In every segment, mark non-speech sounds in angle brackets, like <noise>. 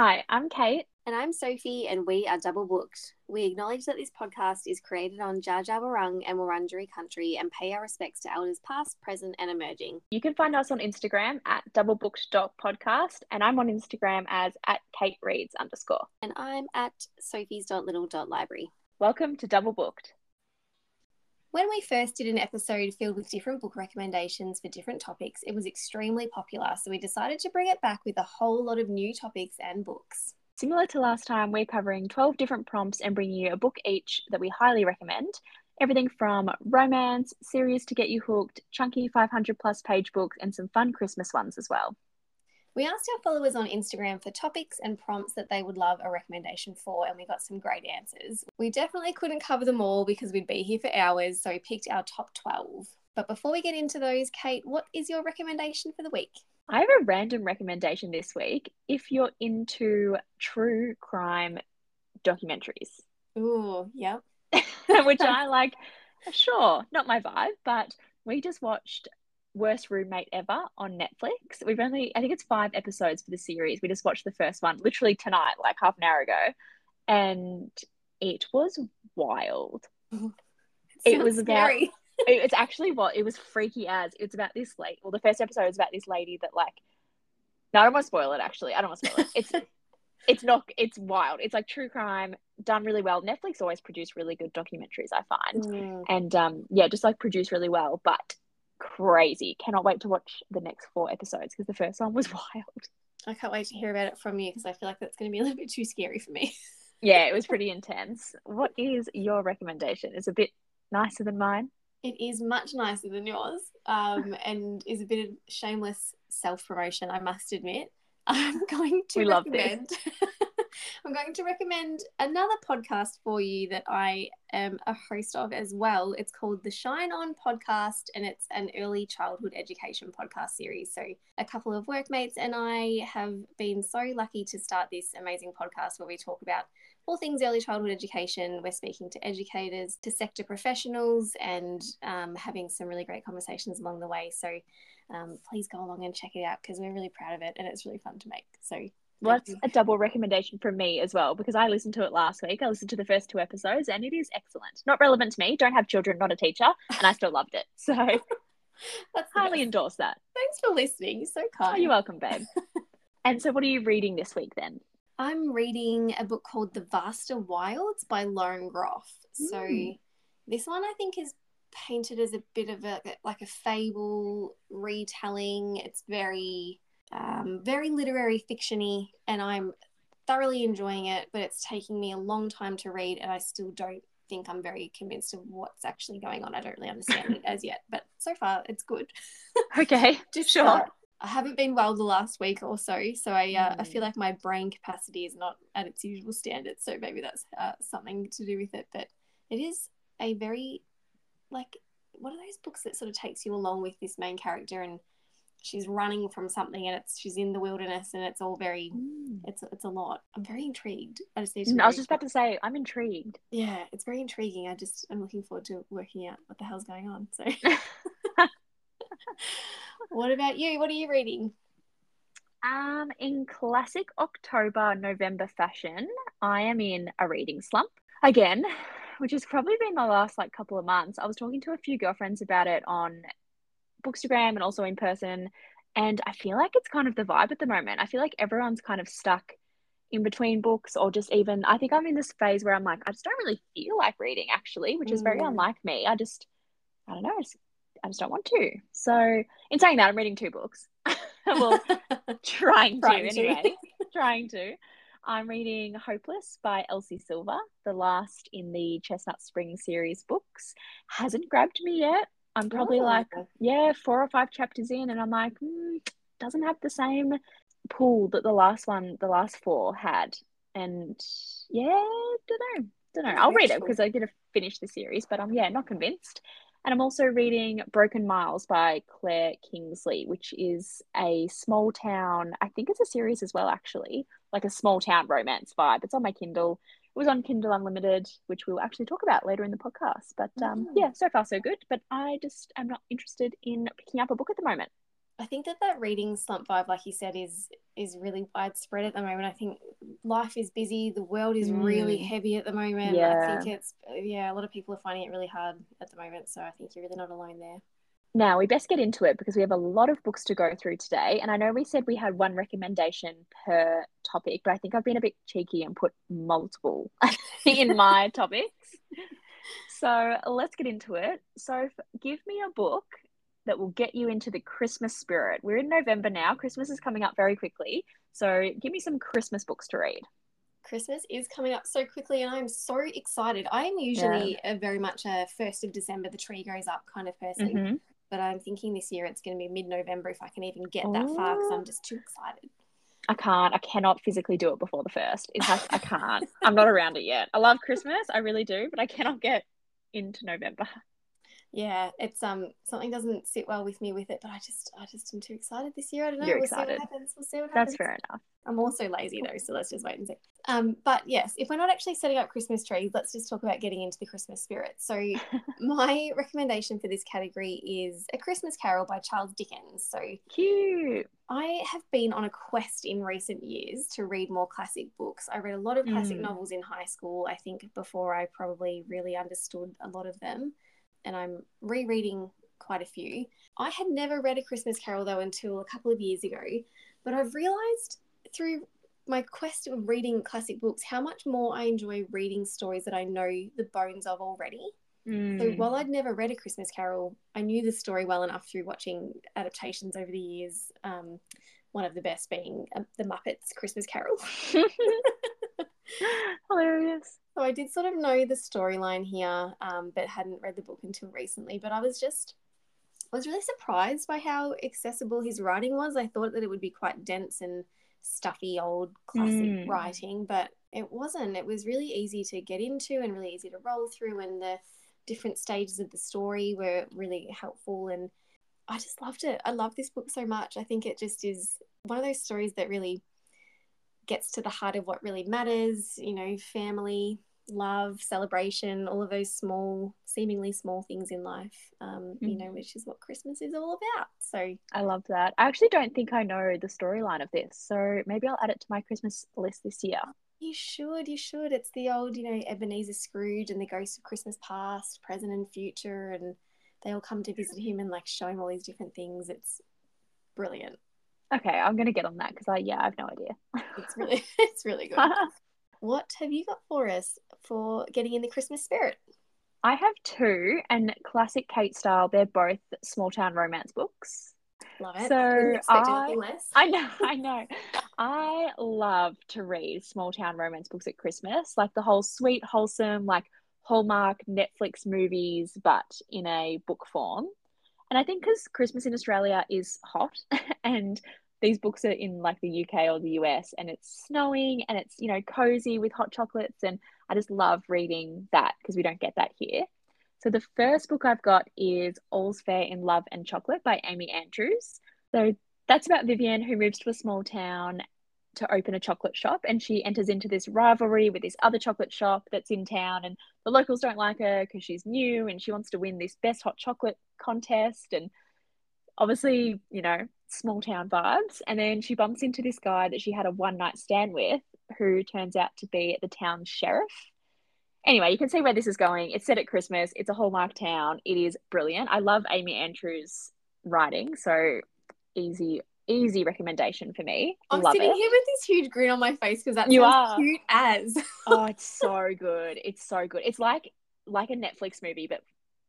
Hi, I'm Cait. And I'm Sophie, and we are double booked. We acknowledge that this podcast is created on Dja Dja Wurrung and Wurundjeri country and pay our respects to elders past, present, and emerging. You can find us on Instagram at doublebooked.podcast, and I'm on Instagram as at Kate Reads underscore. And I'm at sophies.little.library. Welcome to Double Booked. When we first did an episode filled with different book recommendations for different topics, it was extremely popular, so we decided to bring it back with a whole lot of new topics and books. Similar to last time, we're covering 12 different prompts and bringing you a book each that we highly recommend. Everything from romance, series to get you hooked, chunky 500 plus page books, and some fun Christmas ones as well. We asked our followers on Instagram for topics and prompts that they would love a recommendation for, and we got some great answers. We definitely couldn't cover them all because we'd be here for hours, so we picked our top 12. But before we get into those, Cait, what is your recommendation for the week? I have a random recommendation this week if you're into true crime documentaries. Ooh, yep. <laughs> Which I <laughs> like, sure, not my vibe, but we just watched Worst Roommate Ever on Netflix. We've only, I think it's five episodes for the series. We just watched the first one literally tonight, like half an hour ago. And it was wild. it, was scary. about, <laughs> it's actually what it was freaky as. It's about this lady. Well, the first episode is about this lady that, like, no, I don't want to spoil it actually. I don't want to spoil it. It's, <laughs> it's not, it's wild. It's like true crime done really well. Netflix always produce really good documentaries, I find. Mm. And um, yeah, just like produce really well. But crazy. Cannot wait to watch the next four episodes because the first one was <laughs> wild. I can't wait to hear about it from you because I feel like that's going to be a little bit too scary for me. <laughs> yeah, it was pretty intense. What is your recommendation? It's a bit nicer than mine. It is much nicer than yours um, <laughs> and is a bit of shameless self promotion, I must admit. I'm going to we recommend. I'm going to recommend another podcast for you that I am a host of as well. It's called the Shine On Podcast, and it's an early childhood education podcast series. So, a couple of workmates and I have been so lucky to start this amazing podcast where we talk about all things early childhood education. We're speaking to educators, to sector professionals, and um, having some really great conversations along the way. So, um, please go along and check it out because we're really proud of it and it's really fun to make. So, well, that's a double recommendation from me as well because I listened to it last week. I listened to the first two episodes and it is excellent. Not relevant to me, don't have children, not a teacher, and I still loved it. <laughs> So <laughs> that's highly endorse that. Thanks for listening. You're so kind. Oh, you're welcome, babe. <laughs> and so, what are you reading this week then? I'm reading a book called The Vaster Wilds by Lauren Groff. So, mm. this one I think is painted as a bit of a like a fable retelling. It's very um, very literary fictiony, and I'm thoroughly enjoying it. But it's taking me a long time to read, and I still don't think I'm very convinced of what's actually going on. I don't really understand it <laughs> as yet, but so far it's good. <laughs> Okay, just sure. Uh, I haven't been well the last week or so, so I uh, mm. I feel like my brain capacity is not at its usual standards. So maybe that's uh, something to do with it. But it is a very like one of those books that sort of takes you along with this main character and she's running from something and it's she's in the wilderness and it's all very mm. it's it's a lot. I'm very intrigued. I just need to mm, i was just about to say i'm intrigued. Yeah it's very intriguing. I just i'm looking forward to working out what the hell's going on so. <laughs> <laughs> What about you? What are you reading? Um in classic october november fashion i am in a reading slump. Again which has probably been the last like couple of months. I was talking to a few girlfriends about it on Bookstagram and also in person. And I feel like it's kind of the vibe at the moment. I feel like everyone's kind of stuck in between books or just even I think I'm in this phase where I'm like, I just don't really feel like reading actually, which is very mm. unlike me. I just I don't know, I just, I just don't want to. So in saying that, I'm reading two books. <laughs> well <laughs> trying to trying anyway. To. <laughs> trying to. I'm reading Hopeless by Elsie Silver, the last in the Chestnut Spring series books. Hasn't grabbed me yet. I'm probably oh. like, yeah, four or five chapters in, and I'm like, mm, doesn't have the same pull that the last one, the last four had. And yeah, don't know, don't know. I'll read it because I did finish the series, but I'm yeah, not convinced. And I'm also reading Broken Miles by Claire Kingsley, which is a small town, I think it's a series as well, actually, like a small town romance vibe. It's on my Kindle was on Kindle Unlimited, which we'll actually talk about later in the podcast. But um, mm. yeah, so far so good. But I just am not interested in picking up a book at the moment. I think that that reading slump vibe, like you said, is is really widespread at the moment. I think life is busy, the world is mm. really heavy at the moment. Yeah. I think it's yeah, a lot of people are finding it really hard at the moment. So I think you're really not alone there. Now we best get into it because we have a lot of books to go through today. And I know we said we had one recommendation per topic, but I think I've been a bit cheeky and put multiple <laughs> in my <laughs> topics. So let's get into it. So give me a book that will get you into the Christmas spirit. We're in November now. Christmas is coming up very quickly. So give me some Christmas books to read. Christmas is coming up so quickly, and I'm so excited. I am usually yeah. a very much a first of December, the tree goes up kind of person. Mm-hmm. But I'm thinking this year it's going to be mid November if I can even get that far because I'm oh. just too excited. I can't. I cannot physically do it before the first. It has. I can't. I'm not around it yet. I love Christmas. I really do, but I cannot get into November yeah, it's um something doesn't sit well with me with it, but I just I just am too excited this year. I don't know. You're we'll excited. see what happens. We'll see what happens. That's fair enough. I'm also lazy though, so let's just wait and see. Um, but yes, if we're not actually setting up Christmas trees, let's just talk about getting into the Christmas spirit. So <laughs> my recommendation for this category is A Christmas Carol by Charles Dickens. So cute. I have been on a quest in recent years to read more classic books. I read a lot of classic mm. novels in high school, I think before I probably really understood a lot of them and I'm rereading quite a few. I had never read A Christmas Carol though until a couple of years ago, but I've realized through my quest of reading classic books how much more I enjoy reading stories that I know the bones of already. Mm. So while I'd never read A Christmas Carol, I knew the story well enough through watching adaptations over the years. Um, one of the best being uh, The Muppets Christmas Carol. <laughs> Hilarious. So I did sort of know the storyline here, um, but hadn't read the book until recently. But I was just I was really surprised by how accessible his writing was. I thought that it would be quite dense and stuffy old classic mm. writing, but it wasn't. It was really easy to get into and really easy to roll through, and the different stages of the story were really helpful. And I just loved it. I love this book so much. I think it just is one of those stories that really gets to the heart of what really matters, you know, family, love, celebration, all of those small, seemingly small things in life, um, mm. you know, which is what Christmas is all about. So I love that. I actually don't think I know the storyline of this. So maybe I'll add it to my Christmas list this year. You should, you should. It's the old, you know, Ebenezer Scrooge and the ghosts of Christmas past, present, and future, and they all come to visit him and like show him all these different things. It's brilliant. Okay, I'm gonna get on that because I yeah I have no idea. it's really <laughs> it's really good. <laughs> what have you got for us for getting in the Christmas spirit? I have two, and classic Cait style. They're both small town romance books. Love it. So I, <laughs> I know, I know. I love to read small town romance books at Christmas, like the whole sweet, wholesome, like Hallmark Netflix movies, but in a book form. And I think because Christmas in Australia is hot <laughs> and these books are in like the UK or the US and it's snowing and it's, you know, cozy with hot chocolates. And I just love reading that because we don't get that here. So the first book I've got is All's Fair in Love and Chocolate by Amy Andrews. So that's about Vivian who moves to a small town to open a chocolate shop and she enters into this rivalry with this other chocolate shop that's in town and the locals don't like her because she's new and she wants to win this best hot chocolate contest and obviously you know small town vibes and then she bumps into this guy that she had a one night stand with who turns out to be the town sheriff anyway you can see where this is going it's set at christmas it's a hallmark town it is brilliant i love amy andrews writing so easy easy recommendation for me. I'm Love sitting it. here with this huge grin on my face because that's you are. cute as. <laughs> oh, it's so good. It's so good. It's like like a Netflix movie but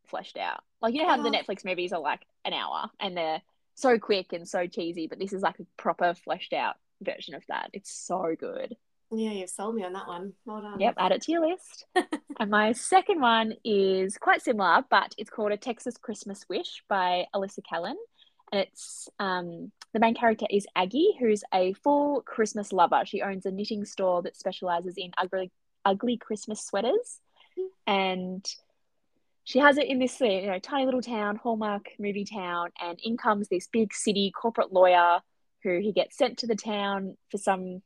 fleshed out. Like you know how oh. the Netflix movies are like an hour and they're so quick and so cheesy, but this is like a proper fleshed out version of that. It's so good. Yeah, you've sold me on that one. Well done. Yep, add it to your list. <laughs> and my second one is quite similar, but it's called A Texas Christmas Wish by Alissa Callen and it's um, the main character is Aggie, who's a full Christmas lover. She owns a knitting store that specializes in ugly, ugly Christmas sweaters, and she has it in this you know tiny little town, Hallmark movie town, and in comes this big city corporate lawyer who he gets sent to the town for some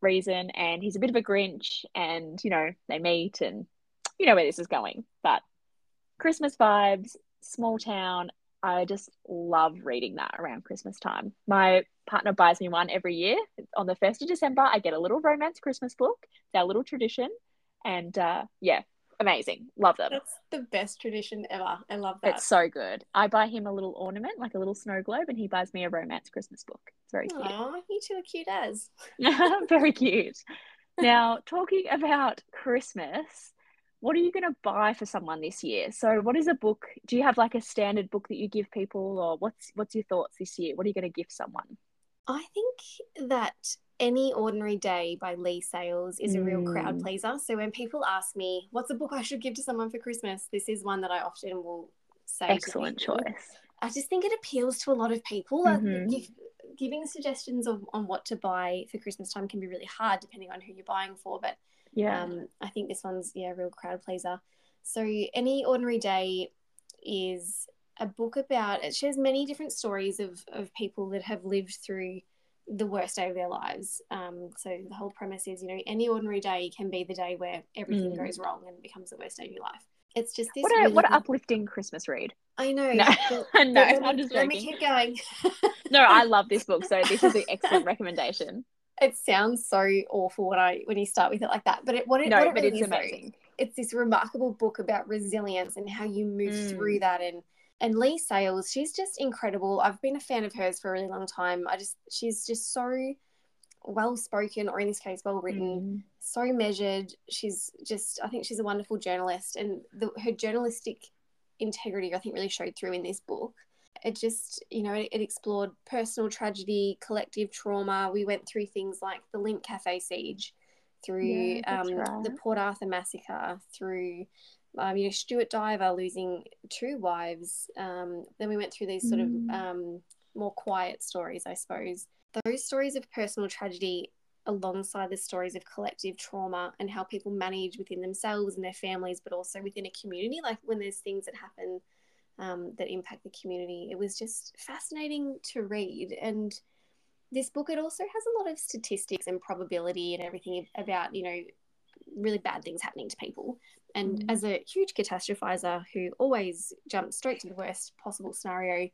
reason, and he's a bit of a Grinch, and you know they meet, and you know where this is going, but Christmas vibes, small town, I just love reading that around Christmas time. My partner buys me one every year. on the 1st of December, I get a little romance Christmas book. It's our little tradition. And uh, yeah, amazing. Love them. That's the best tradition ever. I love that. It's so good. I buy him a little ornament, like a little snow globe, and he buys me a romance Christmas book. It's very cute. Aw, you two are cute as. <laughs> very cute. Now, talking about Christmas, what are you going to buy for someone this year? So, what is a book? Do you have like a standard book that you give people, or what's what's your thoughts this year? What are you going to give someone? I think that any Ordinary Day by Leigh Sales is a real crowd Mm. pleaser. So when people ask me, what's a book I should give to someone for Christmas? This is one that I often will say. Excellent choice. I just think it appeals to a lot of people. Uh, Mhm. give- giving suggestions of, on what to buy for Christmas time can be really hard depending on who you're buying for. But Yeah. um, I think this one's yeah, a real crowd pleaser. So any ordinary day is a book about it shares many different stories of of people that have lived through the worst day of their lives. Um, so the whole premise is, you know, any ordinary day can be the day where everything Mm. goes wrong and becomes the worst day of your life. It's just this. what a really what a good- uplifting Christmas read. I know. No. but- <laughs> no, but I'm me- just let me keep going. <laughs> No, I love this book, so <laughs> this is an excellent recommendation. it sounds so awful when I when you start with it like that, but it what it, No, what it but really it's is, amazing. it's this remarkable book about resilience and how you move Mm. through that and and Leigh Sales, she's just incredible. I've been a fan of hers for a really long time. I just she's just so well spoken or in this case well written, Mm. so measured. She's just I think she's a wonderful journalist and the, her journalistic integrity I think really showed through in this book. It just, you know, it, it explored personal tragedy, collective trauma. We went through things like the Lindt Cafe siege, through Yeah, um, the. Port Arthur massacre, through um, you know Stuart Diver losing two wives. Um, then we went through these sort Mm. of um, more quiet stories, I suppose. Those stories of personal tragedy alongside the stories of collective trauma and how people manage within themselves and their families, but also within a community. Like when there's things that happen um, that impact the community, it was just fascinating to read. And this book, it also has a lot of statistics and probability and everything about, you know, really bad things happening to people. And Mm. as a huge catastrophizer who always jumps straight to the worst possible scenario,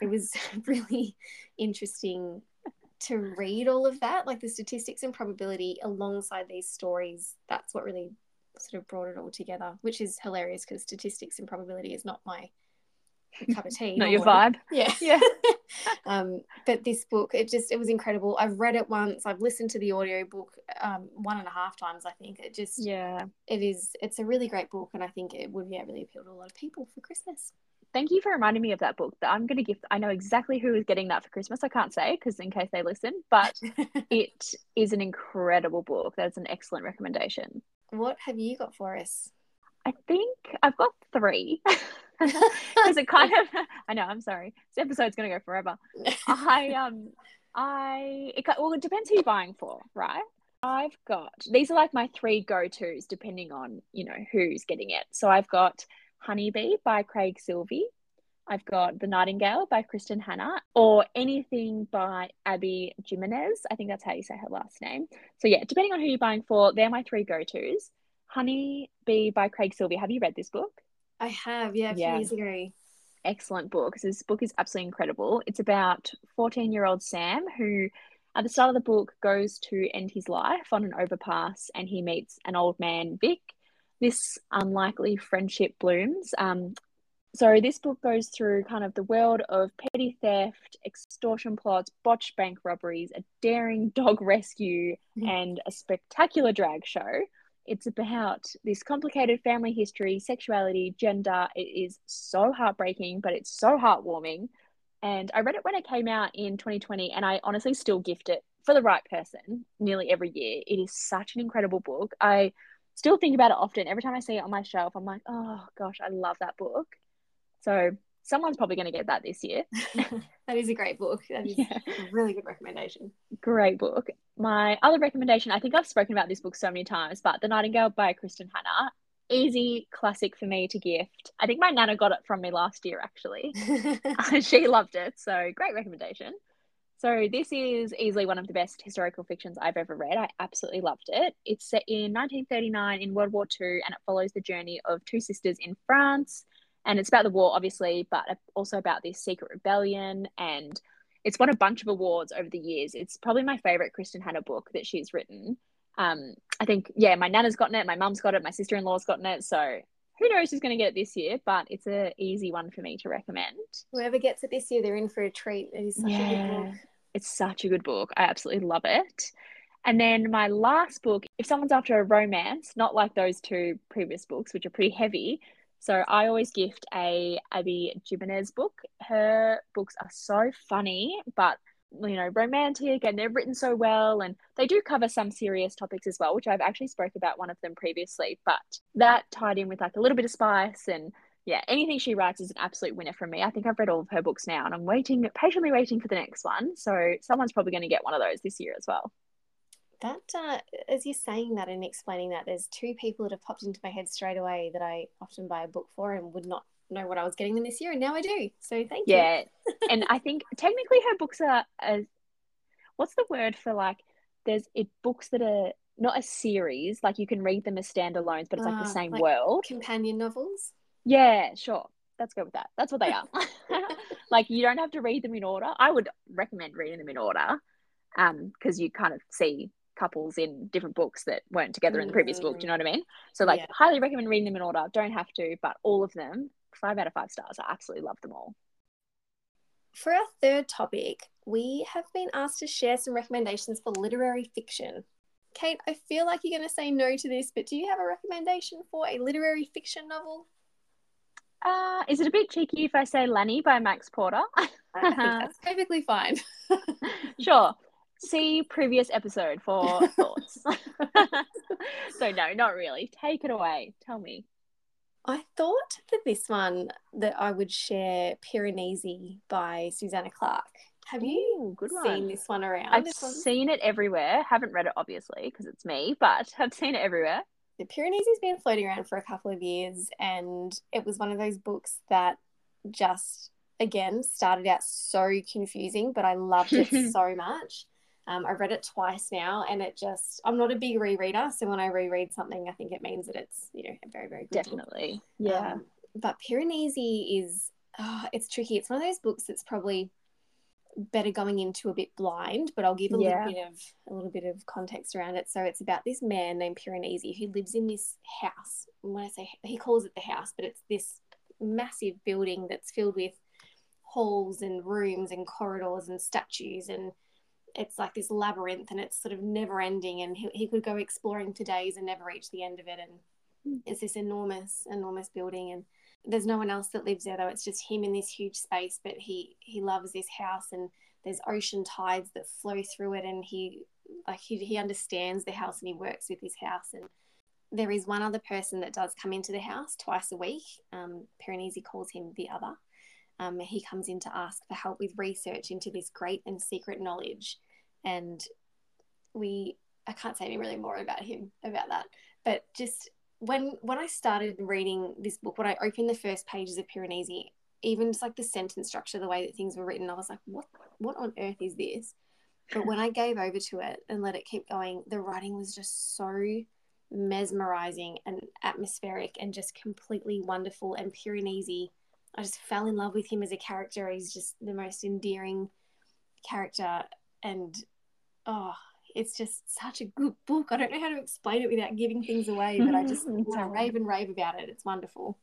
it was <laughs> really interesting to read all of that, like the statistics and probability alongside these stories. That's what really sort of brought it all together, which is hilarious because statistics and probability is not my cup of tea. Not your vibe. Yeah. Yeah. <laughs> um, but this book, it just it was incredible. I've read it once. I've listened to the audiobook um, one and a half times. I think it just Yeah. it is it's a really great book, and I think it would yeah really appeal to a lot of people for Christmas. Thank you for reminding me of that book. That I'm going to give. I know exactly who is getting that for Christmas. I can't say because in case they listen, but <laughs> it is an incredible book. That's an excellent recommendation. what have you got for us? I think I've got three. <laughs> <laughs> Because it kind of, I know. I'm sorry. This episode's to go forever. I um, I it, well, it depends who you're buying for, right? I've got these are like my three go tos depending on you know who's getting it. So I've got Honeybee by Craig Silvey. I've got The Nightingale by Kristen Hannah, or anything by Abby Jimenez. I think that's how you say her last name. So yeah, depending on who you're buying for, they're my three go tos. Honey Bee by Craig Silvey. Have you read this book? I have yeah a few Yeah. years ago. excellent book. This book is absolutely incredible. It's about 14 year old Sam who, at the start of the book, goes to end his life on an overpass and he meets an old man, Vic. This unlikely friendship blooms. Um, so, this book goes through kind of the world of petty theft, extortion plots, botched bank robberies, a daring <laughs> dog rescue, Mhm. and a spectacular drag show. It's about this complicated family history, sexuality, gender. It is so heartbreaking, but it's so heartwarming. And I read it when it came out in 2020, and I honestly still gift it for the right person nearly every year. It is such an incredible book. I still think about it often. Every time I see it on my shelf, I'm like, oh gosh, I love that book. So someone's probably going to get that this year. <laughs> that is a great book. That is Yeah. a really good recommendation. Great book. My other recommendation, I think I've spoken about this book so many times, but The Nightingale by Kristen Hannah. Easy classic for me to gift. I think my nana got it from me last year actually. <laughs> <laughs> she loved it, so great recommendation. So this is easily one of the best historical fictions I've ever read. I absolutely loved it. It's set in 1939 in World War II and it follows the journey of two sisters in France. And it's about the war, obviously, but also about this secret rebellion and it's won a bunch of awards over the years. It's probably my favorite Kristen Hannah book that she's written. Um, I think, yeah, my nana's gotten it, my mum's got it, my sister in law's gotten it. So who knows who's going to get it this year, but it's an easy one for me to recommend. Whoever gets it this year, they're in for a treat. It is such yeah, a good book. It's such a good book. I absolutely love it. And then my last book, if someone's after a romance, not like those two previous books, which are pretty heavy. So I always gift a Abby Jimenez book. Her books are so funny, but you know romantic and they're written so well and they do cover some serious topics as well which i've actually spoke about one of them previously but that tied in with like a little bit of spice and yeah anything she writes is an absolute winner for me. I think i've read all of her books now and i'm waiting patiently waiting for the next one. So someone's probably going to get one of those this year as well that uh, as you're saying that and explaining that there's two people that have popped into my head straight away that i often buy a book for and would not know what I was getting them this year, and now I do. So thank yeah. you. Yeah, and I think <laughs> technically her books are a, what's the word for like? There's it books that are not a series, like you can read them as standalones, but it's like the ah, same like world. Companion novels. Yeah, sure. Let's go with that. That's what they are. <laughs> <laughs> like you don't have to read them in order. I would recommend reading them in order, um, because you kind of see couples in different books that weren't together in the previous book. Do you know what I mean? So like, yeah. highly recommend reading them in order. Don't have to, but all of them five out of five stars. I absolutely love them all. For our third topic, we have been asked to share some recommendations for literary fiction. Cait, I feel like you're going to say no to this, but do you have a recommendation for a literary fiction novel? Uh, is it a bit cheeky if I say Lanny by Max Porter? I <laughs> think that's perfectly fine. <laughs> sure. See previous episode for <laughs> thoughts. <laughs> so no, not really. Take it away. Tell me. I thought for this one that I would share Piranesi by Susanna Clarke. Have you good seen one. this one around? I've seen it everywhere. Haven't read it obviously because it's me, but <laughs> I've seen it everywhere. The Piranesi's been floating around for a couple of years, and it was one of those books that just again started out so confusing, but I loved it so much. Um, I've read it twice now, and it just I'm not a big rereader, so when I reread something, I think it means that it's you know a very very good definitely book. yeah. Um, but Piranesi is oh, it's tricky. It's one of those books that's probably better going into a bit blind, but I'll give a yeah. little bit of a little bit of context around it. So it's about this man named Piranesi who lives in this house. And when I say he calls it the house, but it's this massive building that's filled with halls and rooms and corridors and statues and it's like this labyrinth and it's sort of never ending and he, he could go exploring for days and never reach the end of it. And mm. it's this enormous enormous building and there's no one else that lives there though. It's just him in this huge space but he he loves this house and there's ocean tides that flow through it and he like he, he understands the house and he works with his house. And there is one other person that does come into the house twice a week. Um, Piranesi calls him the other um, he comes in to ask for help with research into this great and secret knowledge. And we, I can't say any really more about him about that, but just when when I started reading this book, when I opened the first pages of Piranesi, even just like the sentence structure, the way that things were written, I was like, what what on earth is this? But when I gave over to it and let it keep going, the writing was just so mesmerizing and atmospheric and just completely wonderful. And Piranesi I just fell in love with him as a character. He's just the most endearing character, and oh, it's just such a good book. I don't know how to explain it without giving things away, but I just <laughs> I rave and rave about it. It's wonderful.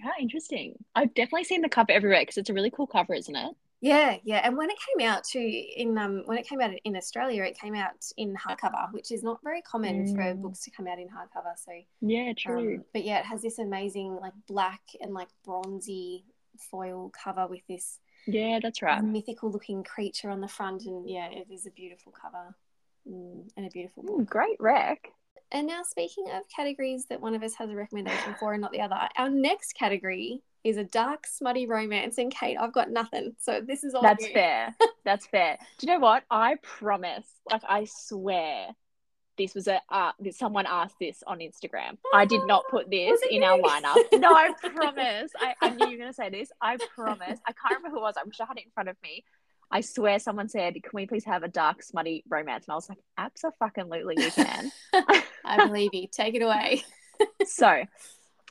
How interesting. I've definitely seen the cover everywhere because it's a really cool cover, isn't it? Yeah, yeah. And when it came out too in um when it came out in Australia, it came out in hardcover, which is not very common mm. for books to come out in hardcover. So Yeah, true. Um, but yeah, it has this amazing like black and like bronzy foil cover with this Yeah, that's right. mythical looking creature on the front and yeah, it is a beautiful cover. Mm, and a beautiful book. Mm, great rec. And now, speaking of categories that one of us has a recommendation for and not the other, our next category is a dark, smutty romance. And Cait, I've got nothing. So this is all. That's you. fair. <laughs> That's fair. Do you know what? I promise, like, I swear, this was a uh, someone asked this on Instagram. I did not put this in our lineup. <laughs> No, I promise. I, I knew you were going to say this. I promise. I can't remember who it was. I wish I had it in front of me. I swear someone said, Can we please have a dark, smutty romance? And I was like, Absolutely, you can. <laughs> I believe you. Take it away. so,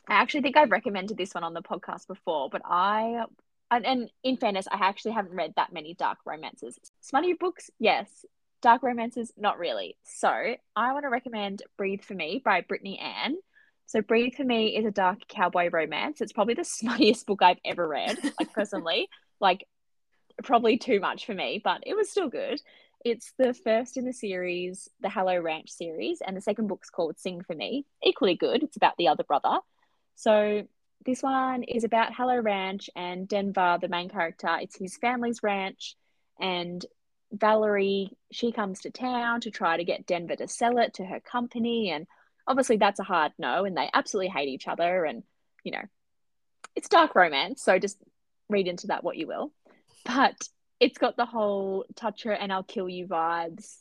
I actually think I've recommended this one on the podcast before, but I and, and in fairness, I actually haven't read that many dark romances. Smutty books, yes. Dark romances, not really. So I want to recommend Breathe for Me by Brittany Ann. So Breathe for Me is a dark cowboy romance. It's probably the <laughs> smuttiest book I've ever read, like personally. <laughs> like probably too much for me, but it was still good. It's the first in the series, the Hello Ranch series, and the second book's called Sing for Me. Equally good. It's about the other brother. So this one is about Hello Ranch and Denver, the main character. It's his family's ranch, and Valerie, she comes to town to try to get Denver to sell it to her company. And obviously, that's a hard no, and they absolutely hate each other. And, you know, it's dark romance, so just read into that what you will. But it's got the whole touch her and I'll kill you vibes.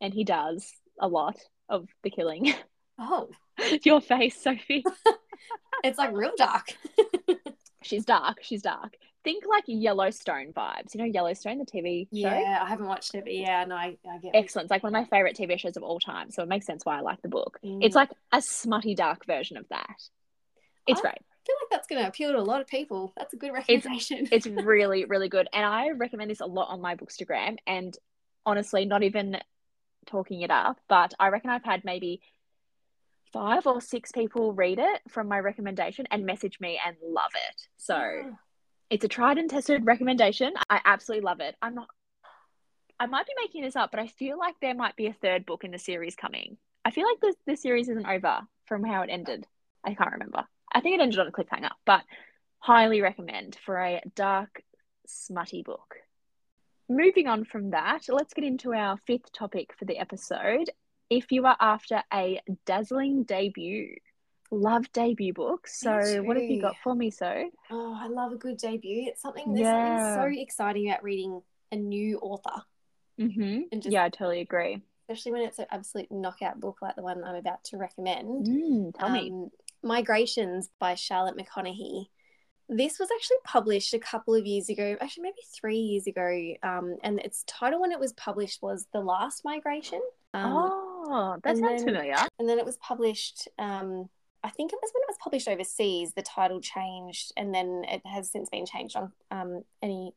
And he does a lot of the killing. <laughs> Oh. <laughs> Your face, Sophie. <laughs> it's like real dark. <laughs> she's dark. She's dark. Think like Yellowstone vibes. You know Yellowstone, the TV show? Yeah, I haven't watched it, but yeah, no, I, I get it. Excellent. It's like one of my favorite TV shows of all time. So it makes sense why I like the book. Mm. It's like a smutty, dark version of that. It's I, great feel like that's going to appeal to a lot of people. That's a good recommendation. It's, it's really, really good. And I recommend this a lot on my Bookstagram. And honestly, not even talking it up, but I reckon I've had maybe five or six people read it from my recommendation and message me and love it. So yeah. <gasps> it's a tried and tested recommendation. I absolutely love it. I'm not, I might be making this up, but I feel like there might be a third book in the series coming. I feel like the, the series isn't over from how it ended. I can't remember. I think it ended on a cliffhanger, but highly recommend for a dark, smutty book. Moving on from that, let's get into our fifth topic for the episode. If you are after a dazzling debut, love debut books. So, what have you got for me, so? Oh, I love a good debut. It's something there's yeah. so exciting about reading a new author. Mm-hmm. And just, yeah, I totally agree. Especially when it's an absolute knockout book like the one I'm about to recommend. Mm, tell um, me. Migrations by Charlotte McConaghy. This was actually published a couple of years ago, actually maybe three years ago. Um, and its title when it was published was The Last Migration. Um, oh, that sounds then, familiar. And then it was published, um, I think it was when it was published overseas, the title changed, and then it has since been changed on um, any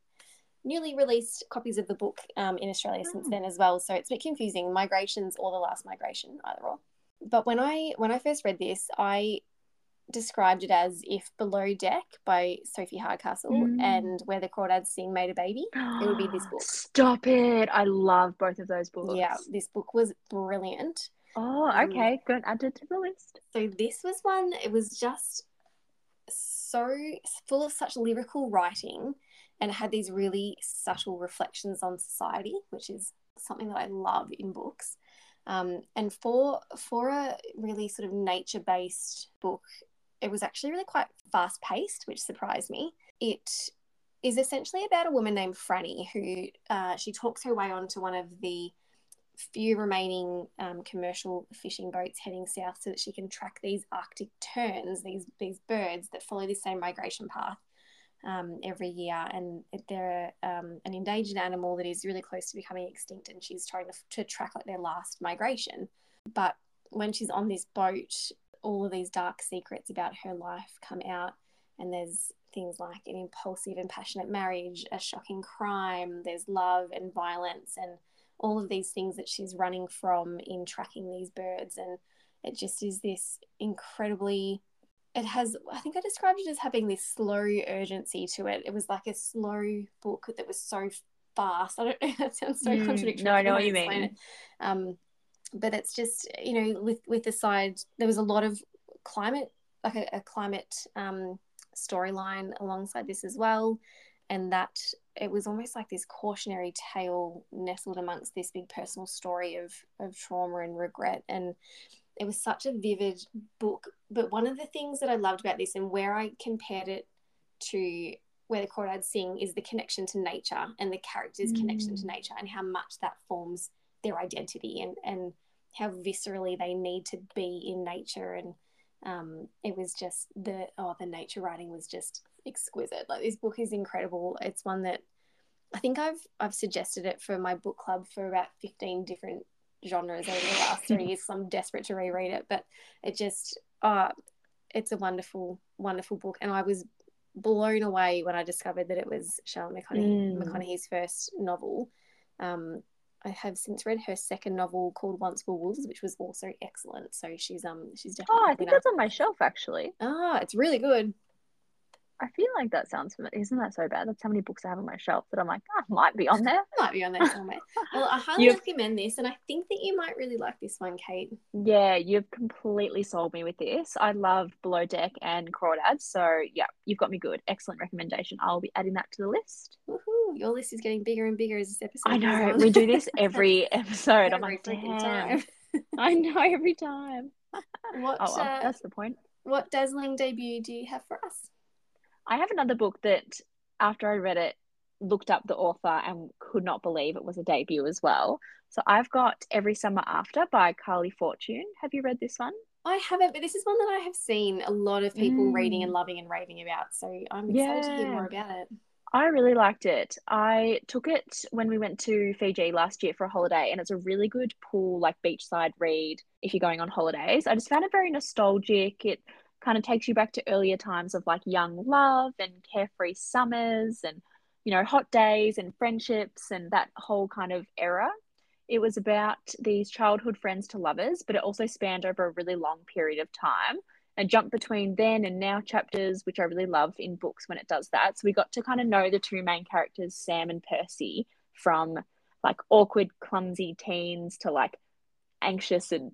newly released copies of the book um, in Australia oh. since then as well. So it's a bit confusing. Migrations or the last migration, either or. But when I when I first read this, I described it as If Below Deck by Sophie Hardcastle mm. and Where the Crawdads Sing Made a Baby. It would be this <gasps> book. Stop it. I love both of those books. Yeah, this book was brilliant. Oh, um, okay. Um, Good. Add it to the list. So this was one, it was just so full of such lyrical writing and it had these really subtle reflections on society, which is something that I love in books. Um, and for for a really sort of nature based book, it was actually really quite fast paced, which surprised me. It is essentially about a woman named Franny who uh, she talks her way onto one of the few remaining um, commercial fishing boats heading south so that she can track these Arctic terns, these these birds that follow the same migration path um, every year, and they're um, an endangered animal that is really close to becoming extinct, and she's trying to, to track like their last migration. But when she's on this boat, all of these dark secrets about her life come out, and there's things like an impulsive and passionate marriage, a shocking crime, there's love and violence, and all of these things that she's running from in tracking these birds. And it just is this incredibly, it has, I think I described it as having this slow urgency to it. It was like a slow book that was so fast. I don't know, that sounds so mm, contradictory. No, I know what you mean. Um, but it's just you know with with the side there was a lot of climate like a, a climate um, storyline alongside this as well. And that it was almost like this cautionary tale nestled amongst this big personal story of of trauma and regret. And it was such a vivid book. But one of the things that i loved about this and where i compared it to where the crawdads sing is the connection to nature and the characters mm. connection to nature and how much that forms their identity and and how viscerally they need to be in nature. And um, it was just the oh the nature writing was just exquisite. Like this book is incredible. It's one that i think i've i've suggested it for my book club for about 15 different genres over the last three years so i'm desperate to reread it. But it just uh it's a wonderful wonderful book. And i was blown away when I discovered that it was Charlotte McConaghy, Mm. McConaghy's first novel. Um, I have since read her second novel called Once Were Wolves, which was also excellent. So she's um she's definitely. Oh, I think that's on my shelf actually. Ah, it's really good. I feel like that sounds familiar. Isn't that so bad? That's how many books I have on my shelf that I'm like, ah, might be on there. <laughs> Might be on there somewhere. Well, I highly You've- recommend this, and I think that you might really like this one, Cait. Yeah, you've completely sold me with this. I love Below Deck and Crawdads. So, yeah, you've got me good. Excellent recommendation. I'll be adding that to the list. Woohoo! Your list is getting bigger and bigger as this episode. I know. We do this <laughs> every episode. I'm Every like, freaking damn. time. <laughs> I know every time. What Oh, well, uh, that's the point. what dazzling debut do you have for us? I have another book that, after I read it, looked up the author and could not believe it was a debut as well. So I've got Every Summer After by Carly Fortune. Have you read this one? I haven't, but this is one that I have seen a lot of people Mm. reading and loving and raving about. So I'm excited to hear more about it. I really liked it. I took it when we went to Fiji last year for a holiday, and it's a really good pool, like beachside read if you're going on holidays. I just found it very nostalgic. It kind of takes you back to earlier times of like young love and carefree summers and, you know, hot days and friendships and that whole kind of era. It was about these childhood friends to lovers, but it also spanned over a really long period of time and jumped between then and now chapters, which I really love in books when it does that. So we got to kind of know the two main characters, Sam and Percy, from like awkward, clumsy teens to like anxious and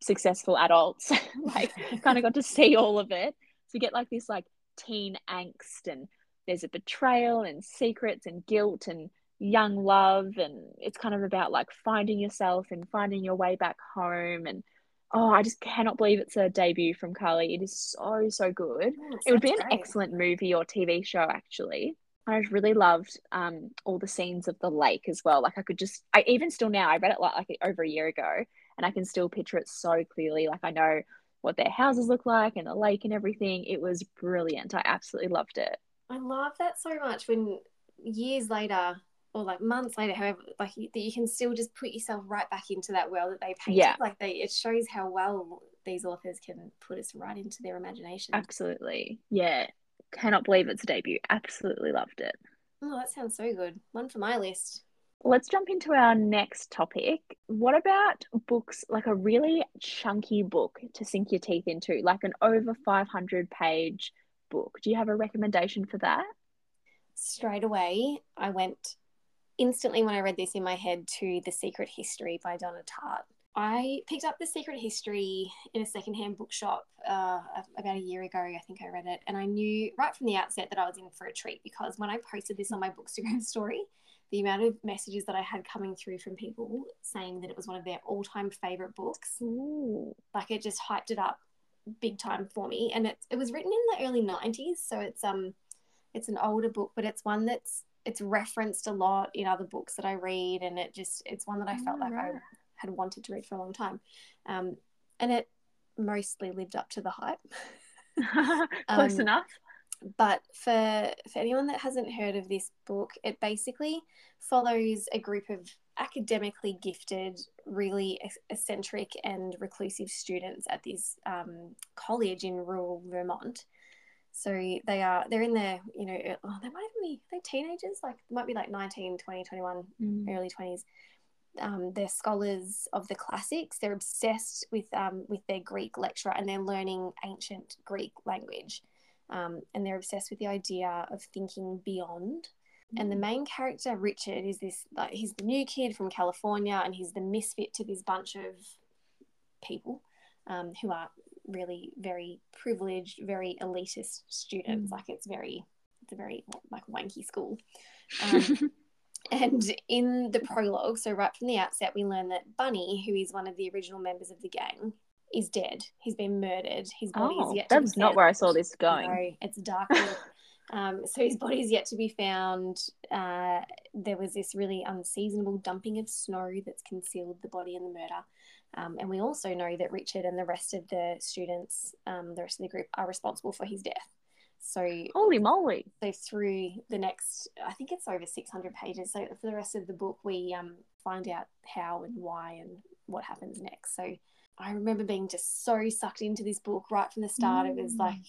successful adults. <laughs> like, kind of got to see all of it. So we get like this like teen angst, and there's a betrayal and secrets and guilt and young love. And it's kind of about like finding yourself and finding your way back home. And oh, I just cannot believe it's a debut from Carly. It is so, so good. Oh, It would be an great. excellent movie or TV show, actually. I really loved um, all the scenes of the lake as well. Like I could just, I even still now, I read it like, like over a year ago, and I can still picture it so clearly. Like I know what their houses look like and the lake and everything. It was brilliant. I absolutely loved it. I love that so much when years later or like months later, however, like that you can still just put yourself right back into that world that they painted. Yeah. Like they, it shows how well these authors can put us right into their imagination. Absolutely. Yeah. Cannot believe it's a debut. Absolutely loved it. Oh, that sounds so good. One for my list. Let's jump into our next topic. What about books, like a really chunky book to sink your teeth into, like an over 500 page book? Do you have a recommendation for that? Straight away, I went instantly when I read this in my head to The Secret History by Donna Tartt. I picked up The Secret History in a secondhand bookshop uh, about a year ago. I think I read it, and I knew right from the outset that I was in for a treat because when I posted this on my Bookstagram <laughs> story, the amount of messages that I had coming through from people saying that it was one of their all-time favorite books, Ooh. like it just hyped it up big time for me. And it it was written in the early '90s, so it's um it's an older book, but it's one that's it's referenced a lot in other books that I read, and it just it's one that I felt like I had wanted to read for a long time, um, and it mostly lived up to the hype. <laughs> Close Um, enough. But for for anyone that hasn't heard of this book, it basically follows a group of academically gifted, really eccentric and reclusive students at this um, college in rural Vermont. So they are they're in their you know oh, they might even be they teenagers like might be like 19, 20, 21 Mm. early 20s um, they're scholars of the classics they're obsessed with um, with their greek lecturer and they're learning ancient greek language um, and they're obsessed with the idea of thinking beyond. And the main character richard is this like he's the new kid from california and he's the misfit to this bunch of people um, who are really very privileged very elitist students. Mm. like it's very it's a very like wanky school. <laughs> Um, and in the prologue, so right from the outset, we learn that Bunny, who is one of the original members of the gang, is dead. He's been murdered. His body Oh, is yet to be that's not where I saw this going. No, it's dark. <laughs> um, so his body is yet to be found. Uh, there was this really unseasonable dumping of snow that's concealed the body and the murder. Um, and we also know that Richard and the rest of the students, um, the rest of the group, are responsible for his death. So Holy moly. so through the next i think it's over 600 pages so for the rest of the book we um, find out how and why and what happens next so i remember being just so sucked into this book right from the start it was Mm. like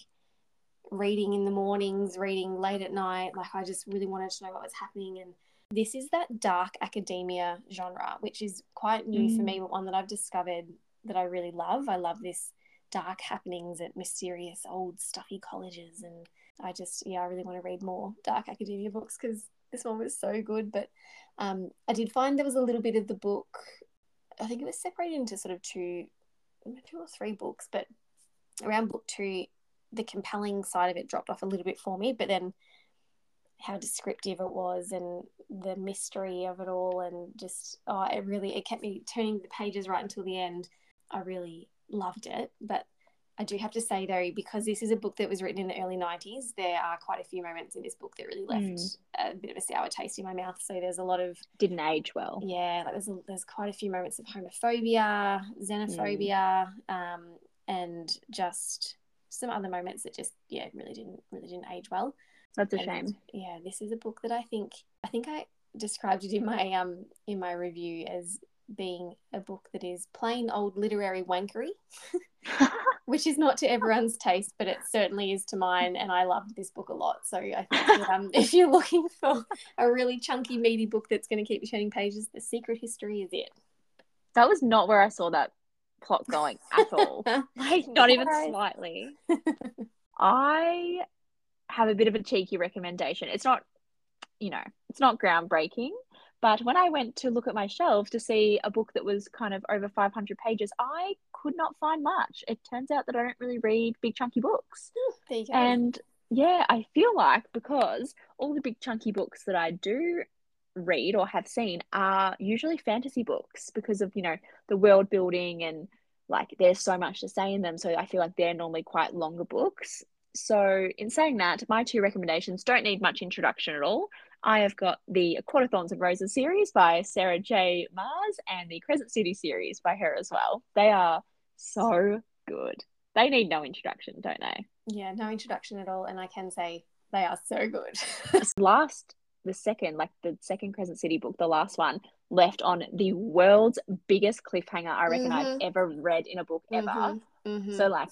reading in the mornings, reading late at night. Like I just really wanted to know what was happening. And this is that dark academia genre, which is quite new mm. for me, but one that I've discovered that I really love. I love this dark happenings at mysterious old stuffy colleges and I just yeah I really want to read more dark academia books because this one was so good but um, I did find there was a little bit of the book I think it was separated into sort of two two or three books but around book two the compelling side of it dropped off a little bit for me but then how descriptive it was and the mystery of it all and just oh it really it kept me turning the pages right until the end I really loved it. But I do have to say though, because this is a book that was written in the early 90s, there are quite a few moments in this book that really left mm. a bit of a sour taste in my mouth. So there's a lot of didn't age well. Yeah, like there's a, there's quite a few moments of homophobia, xenophobia, mm. um, and just some other moments that just yeah really didn't really didn't age well. That's a and, shame. Yeah, this is a book that I think I think I described it in my um in my review as being a book that is plain old literary wankery, <laughs> <laughs> which is not to everyone's taste, but it certainly is to mine. And I loved this book a lot. So I think that, <laughs> um, if you're looking for a really chunky, meaty book that's going to keep you turning pages, The Secret History is it. That was not where I saw that plot going at all. like, not even slightly. I have a bit of a cheeky recommendation. It's not, you know, it's not groundbreaking, but when I went to look at my shelf to see a book that was kind of over 500 pages, I could not find much. It turns out that I don't really read big chunky books. And yeah, I feel like because all the big chunky books that I do read or have seen are usually fantasy books because of, you know, the world building and like there's so much to say in them. So I feel like they're normally quite longer books. So, in saying that, my two recommendations don't need much introduction at all. I have got the A Court of Thorns and Roses series by Sarah J. Maas and the Crescent City series by her as well. They are so good. They need no introduction, don't they? Yeah, no introduction at all. And I can say they are so good. <laughs> last, the second, like the second Crescent City book, the last one, left on the world's biggest cliffhanger I reckon mm-hmm. I've ever read in a book ever. Mm-hmm. Mm-hmm. So, like,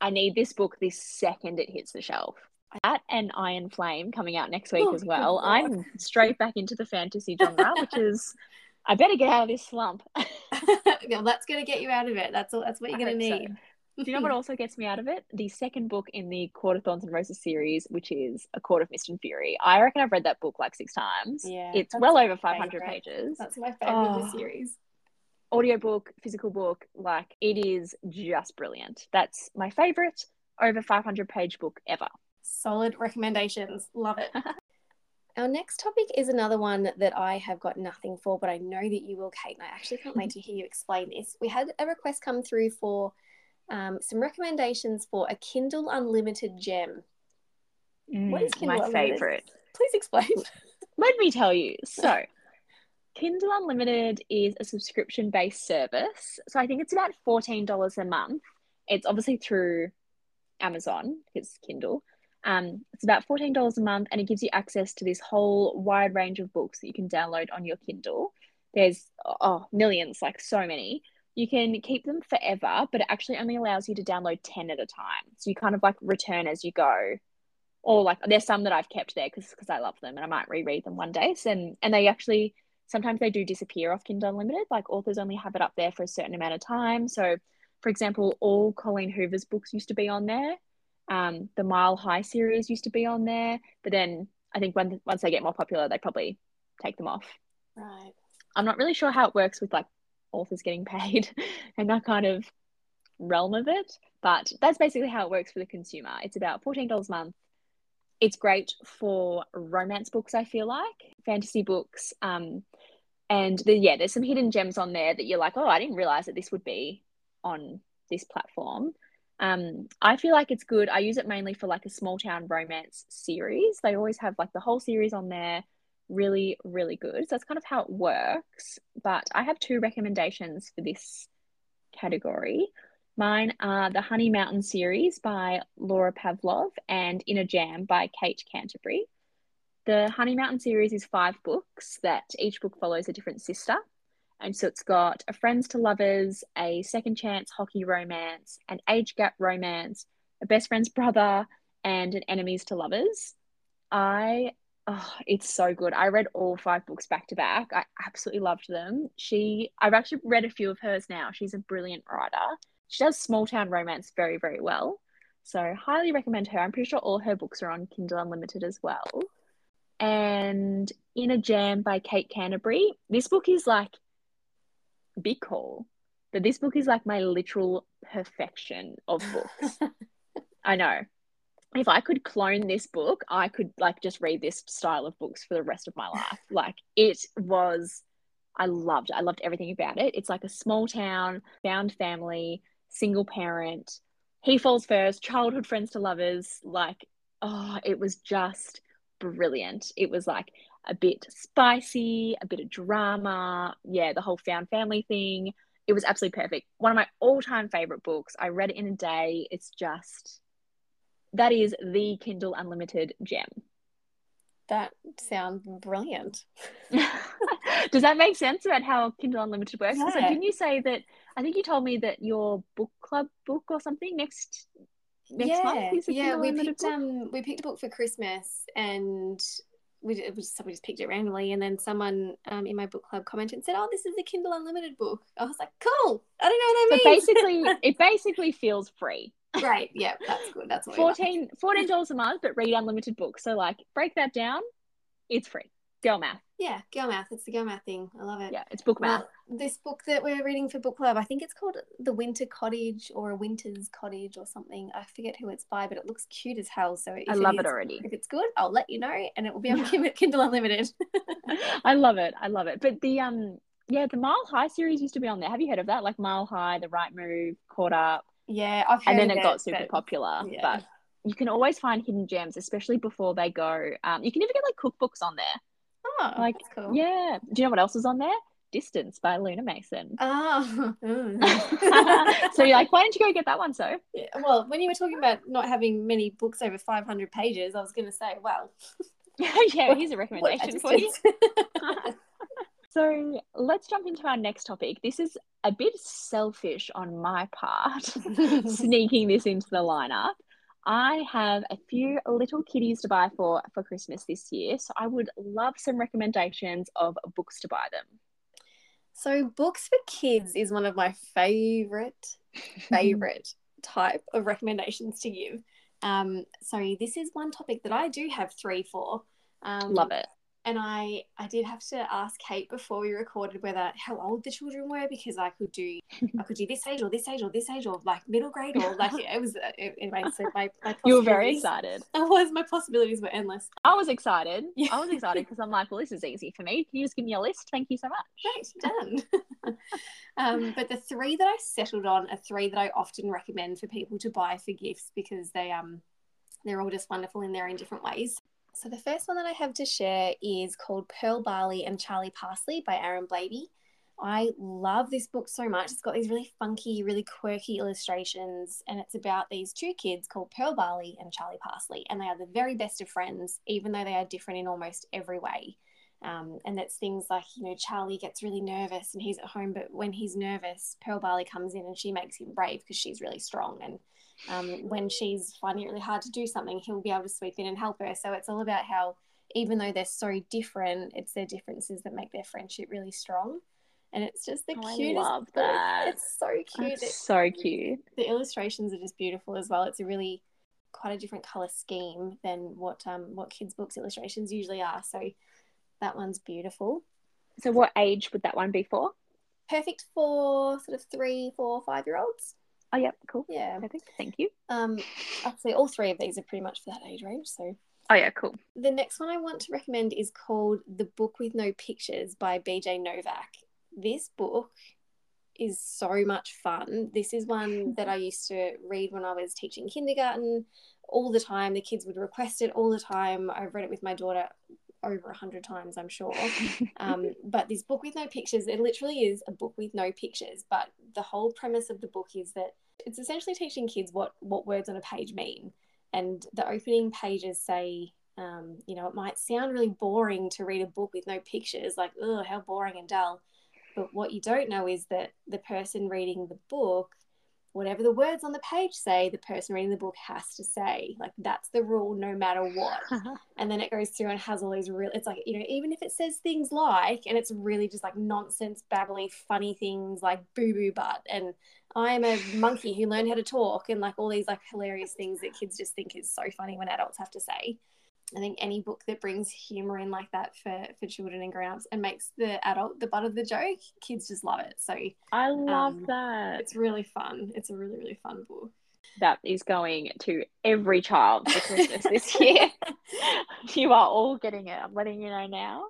I need this book this second it hits the shelf. That and Iron Flame coming out next week oh, as well. I'm straight back into the fantasy genre, which is I better get out of this slump. well, that's going to get you out of it. That's all. That's what you're going to need. So. Do you know what also gets me out of it? The second book in the Court of Thorns and Roses series, which is A Court of Mist and Fury. I reckon I've read that book like six times. Yeah, it's well over 500 favorite. pages. That's my favorite oh. of the oh. series audiobook, physical book, like it is just brilliant. That's my favorite over 500 page book ever. Solid recommendations. Love it. <laughs> Our next topic is another one that I have got nothing for, but I know that you will, Cait, and I actually can't wait to <laughs> hear you explain this. We had a request come through for um, some recommendations for a Kindle Unlimited gem. Mm, what is Kindle my Unlimited? favorite? Please explain. <laughs> Let me tell you. So, Kindle Unlimited is a subscription based service. So, I think it's about $14 a month. It's obviously through Amazon, it's Kindle. Um, it's about $14 a month and it gives you access to this whole wide range of books that you can download on your Kindle. There's oh, millions, like so many. You can keep them forever, but it actually only allows you to download 10 at a time. So you kind of like return as you go. Or like there's some that I've kept there because I love them and I might reread them one day. And, and they actually sometimes they do disappear off Kindle Unlimited. Like authors only have it up there for a certain amount of time. So for example, all Colleen Hoover's books used to be on there um, the Mile High series used to be on there, but then I think when once they get more popular, they probably take them off. Right. I'm not really sure how it works with like authors getting paid <laughs> and that kind of realm of it, but that's basically how it works for the consumer. It's about $14 a month. It's great for romance books, I feel like, fantasy books. Um, and the, yeah, there's some hidden gems on there that you're like, oh, I didn't realize that this would be on this platform. Um, I feel like it's good. I use it mainly for like a small town romance series. They always have like the whole series on there. Really, really good. So that's kind of how it works. But I have two recommendations for this category. Mine are the Honey Mountain series by Laura Pavlov and In a Jam by Kate Canterbury. The Honey Mountain series is five books that each book follows a different sister. And so it's got a friends to lovers, a second chance hockey romance, an age gap romance, a best friend's brother, and an Enemies to Lovers. I oh, it's so good. I read all five books back to back. I absolutely loved them. She I've actually read a few of hers now. She's a brilliant writer. She does small town romance very, very well. So highly recommend her. I'm pretty sure all her books are on Kindle Unlimited as well. And In a Jam by Kate Canterbury. This book is like big call, but this book is like my literal perfection of books. <laughs> I know. If I could clone this book, I could like just read this style of books for the rest of my life. <laughs> Like it was I loved. I loved everything about it. It's like a small town, found family, single parent. He falls first, childhood friends to lovers. Like, oh, it was just brilliant. It was like a bit spicy, a bit of drama. Yeah, the whole found family thing. It was absolutely perfect. One of my all time favorite books. I read it in a day. It's just, that is the Kindle Unlimited gem. That sounds brilliant. <laughs> Does that make sense about how Kindle Unlimited works? Yeah. So, didn't you say that? I think you told me that your book club book or something next next yeah, month is a yeah. Kindle We Unlimited picked book? um we picked a book for Christmas and we it was somebody just picked it randomly and then someone um in my book club commented and said, "Oh, this is the Kindle Unlimited book." I was like, "Cool! I don't know what So that means." basically, <laughs> it basically feels free. Great, yeah, that's good. That's what we like. 14 dollars a month, but read unlimited books. So like, break that down. It's free. Girl math. Yeah, girl math. It's the girl math thing. I love it. Yeah, it's book math. Well, this book that we're reading for book club, I think it's called The Winter Cottage or A Winter's Cottage or something. I forget who it's by, but it looks cute as hell. So I love it it is- already. If it's good, I'll let you know, and it will be on <laughs> Kindle Unlimited. <laughs> I love it. I love it. But the um, yeah, the Mile High series used to be on there. Have you heard of that? Like Mile High, The Right Move, Caught Up, yeah, I've heard and then of it got super but- popular. yeah. But you can always find hidden gems, especially before they go. Um, you can even get like cookbooks on there. Oh, Like, that's cool. Yeah. Do you know what else is on there? Distance by Luna Mason. <laughs> Oh. mm. <laughs> so you're like, why don't you go get that one? So Yeah, well, when you were talking about not having many books over 500 pages, I was going to say, well, <laughs> yeah, here's a recommendation for you. So let's jump into our next topic. This is a bit selfish on my part, sneaking this into the lineup. I have a few little kitties to buy for for Christmas this year, so I would love some recommendations of books to buy them. So, books for kids is one of my favorite, favorite <laughs> type of recommendations to give. Um, so, this is one topic that I do have three for. Um, Love it. And I, I did have to ask Cait before we recorded whether how old the children were because I could do I could do this age or this age or this age or like middle grade or like it was uh, anyway. So my, my You were very excited. <laughs> I was my possibilities were endless. I was excited. Yeah. I was excited <laughs> because I'm like, well, this is easy for me. Can you just give me a list? Thank you so much. Great, done. <laughs> um, but the three that I settled on are three that I often recommend for people to buy for gifts because they um they're all just wonderful in their own different ways. So the first one that I have to share is called Pearl Barley and Charlie Parsley by Aaron Blabey. I love this book so much. It's got these really funky, really quirky illustrations, and it's about these two kids called Pearl Barley and Charlie Parsley, and they are the very best of friends, even though they are different in almost every way. Um, and that's things like, you know, Charlie gets really nervous and he's at home, but when he's nervous, Pearl Barley comes in and she makes him brave because she's really strong. And um, when she's finding it really hard to do something, he'll be able to sweep in and help her. So it's all about how, even though they're so different, it's their differences that make their friendship really strong. And it's just the Oh, I cutest. love book. that. It's so cute. That's It- so cute. the illustrations are just beautiful as well. It's a really quite a different color scheme than what um what kids books illustrations usually are. So that one's beautiful. So, what age would that one be for? Perfect for sort of three, four, five year olds. Oh, yep, cool. Yeah. Perfect. Thank you. Um, actually, all three of these are pretty much for that age range. So Oh, yeah, cool. the next one I want to recommend is called The Book with No Pictures by BJ Novak. This book is so much fun. This is one <laughs> that I used to read when I was teaching kindergarten all the time. The kids would request it all the time. I've read it with my daughter over a hundred times, I'm sure. <laughs> Um, but this book with no pictures, it literally is a book with no pictures. But the whole premise of the book is that it's essentially teaching kids what what words on a page mean. And the opening pages say, um, you know, it might sound really boring to read a book with no pictures, like, oh, how boring and dull. But what you don't know is that the person reading the book whatever the words on the page say, the person reading the book has to say. Like that's the rule no matter what. <laughs> and then it goes through and has all these real it's like, you know, even if it says things like and it's really just like nonsense, babbling, funny things like boo boo butt and I am a monkey who learned how to talk and like all these like hilarious things that kids just think is so funny when adults have to say. I think any book that brings humor in like that for for children and grown-ups and makes the adult the butt of the joke, kids just love it. So I love um, that. It's really fun. It's a really really fun book. That is going to every child for Christmas this <laughs> year. <laughs> you are all getting it. I'm letting you know now.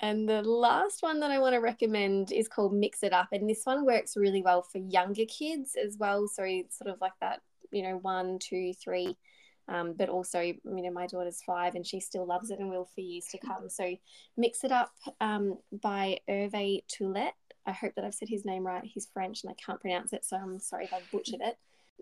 And the last one that I want to recommend is called Mix It Up. And this one works really well for younger kids as well. So, sort of like that, you know, one, two, three um, but also, you know, my daughter's five and she still loves it and will for years to come. So, Mix It Up um, by Hervé Tullet. I hope that I've said his name right. He's French and I can't pronounce it, so I'm sorry if I've butchered it.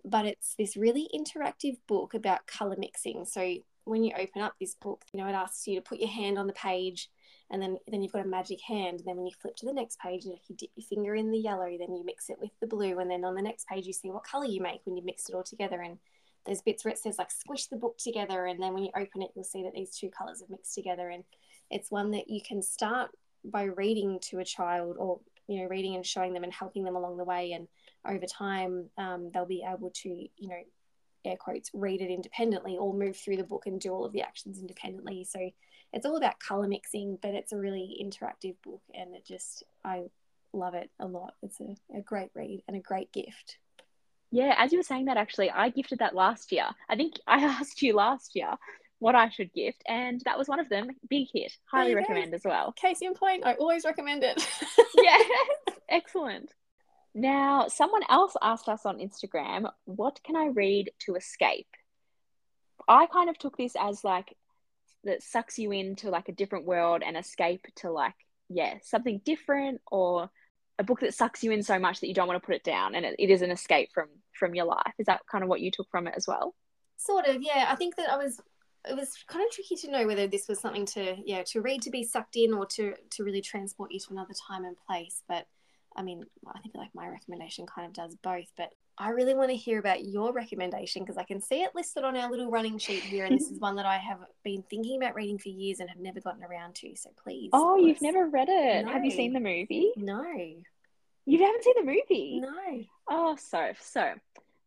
But it's this really interactive book about color mixing. So, when you open up this book, you know, it asks you to put your hand on the page and then then you've got a magic hand and then when you flip to the next page you, know, you dip your finger in the yellow then you mix it with the blue and then on the next page you see what color you make when you mix it all together and there's bits where it says like squish the book together and then when you open it you'll see that these two colors have mixed together and it's one that you can start by reading to a child or you know reading and showing them and helping them along the way and over time um, they'll be able to you know air quotes read it independently or move through the book and do all of the actions independently. So it's all about color mixing but it's a really interactive book and it just i love it a lot. It's a, a great read and a great gift yeah, as you were saying that, actually, I gifted that last year. I think I <laughs> asked you last year what I should gift, and that was one of them. Big hit. Oh, Highly recommend go. as well. Case in point, I always recommend it. <laughs> yeah, excellent. Now, someone else asked us on Instagram, what can I read to escape? I kind of took this as like that sucks you into like a different world and escape to like, yeah, something different or a book that sucks you in so much that you don't want to put it down and it, it is an escape from from your life? Is that kind of what you took from it as well? Sort of yeah. I think that i was it was kind of tricky to know whether this was something to yeah to read to be sucked in or to to really transport you to another time and place. But i mean i think like my recommendation kind of does both. But i really want to hear about your recommendation because i can see it listed on our little running sheet here and this is <laughs> one that i have been thinking about reading for years and have never gotten around to. So please oh you've never read it. No. have you seen the movie? No you haven't seen the movie? No. Oh, so so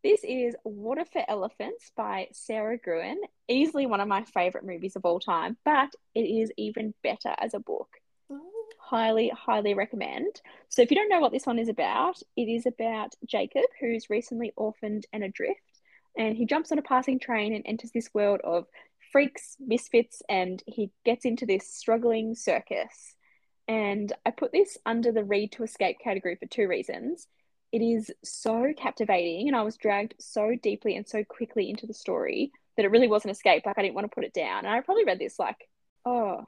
this is Water for Elephants by Sara Gruen. Easily one of my favorite movies of all time, but it is even better as a book. Mm. Highly, highly recommend. So, if you don't know what this one is about, it is about Jacob, who's recently orphaned and adrift, and he jumps on a passing train and enters this world of freaks, misfits, and he gets into this struggling circus. And I put this under the read to escape category for two reasons. It is so captivating, and I was dragged so deeply and so quickly into the story that it really was an escape. Like, I didn't want to put it down. And I probably read this like, oh,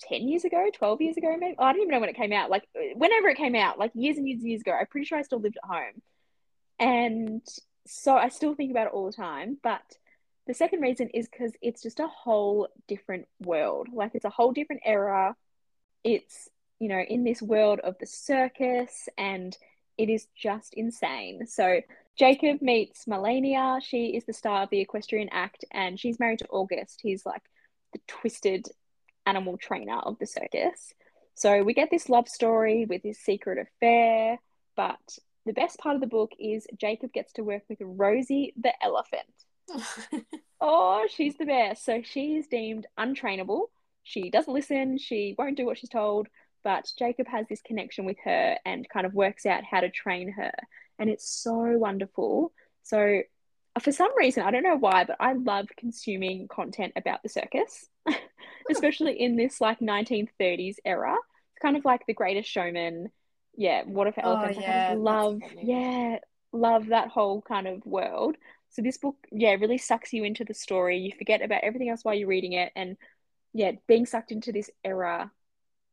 10 years ago, 12 years ago, maybe. Oh, I don't even know when it came out. Like, uh, whenever it came out, like years and years and years ago, I'm pretty sure I still lived at home. And so I still think about it all the time. But the second reason is because it's just a whole different world. Like, it's a whole different era it's you know in this world of the circus and it is just insane. So jacob meets marlena. She is the star of the equestrian act and she's married to august. He's like the twisted animal trainer of the circus. So we get this love story with this secret affair but the best part of the book is jacob gets to work with rosie the elephant. <laughs> Oh she's the best. So she is deemed untrainable she doesn't listen, she won't do what she's told, but Jacob has this connection with her and kind of works out how to train her. And it's so wonderful. So, uh, for some reason, I don't know why, but I love consuming content about the circus, <laughs> especially in this like 1930s era. It's kind of like The Greatest Showman. Yeah, Water for Elephants. Oh, yeah, I love, yeah, love that whole kind of world. So this book, yeah, really sucks you into the story. You forget about everything else while you're reading it, and yeah, being sucked into this era,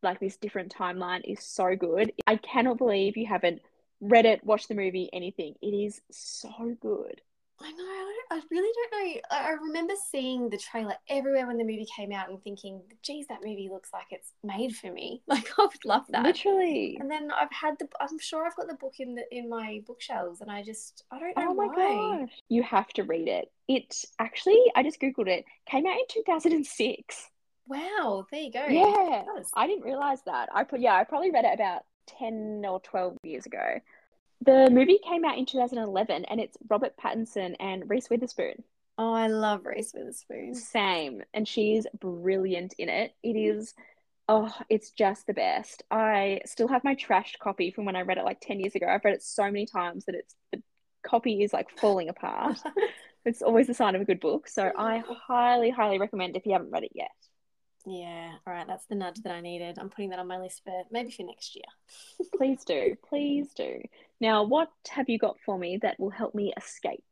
like this different timeline, is so good. I cannot believe you haven't read it, watched the movie, anything. It is so good. I know. I, don't, I really don't know. I, I remember seeing the trailer everywhere when the movie came out and thinking, "Geez, that movie looks like it's made for me. <laughs> Like I would love that." Literally. And then I've had the. I'm sure I've got the book in the in my bookshelves, and I just I don't know Oh my why. gosh. You have to read it. It actually, I just Googled it, came out in 2006. Wow, there you go. Yeah. I didn't realize that. I put yeah, I probably read it about 10 or 12 years ago. The movie came out in 2011 and it's Robert Pattinson and Reese Witherspoon. Oh, I love Reese Witherspoon. Same. And she's brilliant in it. It mm. is oh, it's just the best. I still have my trashed copy from when I read it like 10 years ago. I've read it so many times that it's the copy is like falling apart. <laughs> it's always a sign of a good book. So I highly, highly recommend if you haven't read it yet. Yeah, all right, that's the nudge that I needed. I'm putting that on my list for maybe for next year. <laughs> Please do. Please do. Now, what have you got for me that will help me escape?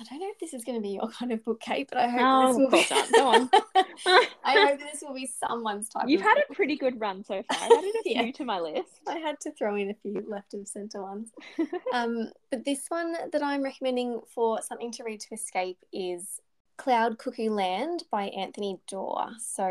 I don't know if this is going to be your <laughs> kind of book, Cait, but I hope No, this will be. not. Go on. <laughs> I hope this will be someone's type. You've had book. a pretty good run so far. I've added a few to my list. I had to throw in a few left of centre ones. um, but this one that I'm recommending for something to read to escape is Cloud Cuckoo Land by Anthony Doerr. So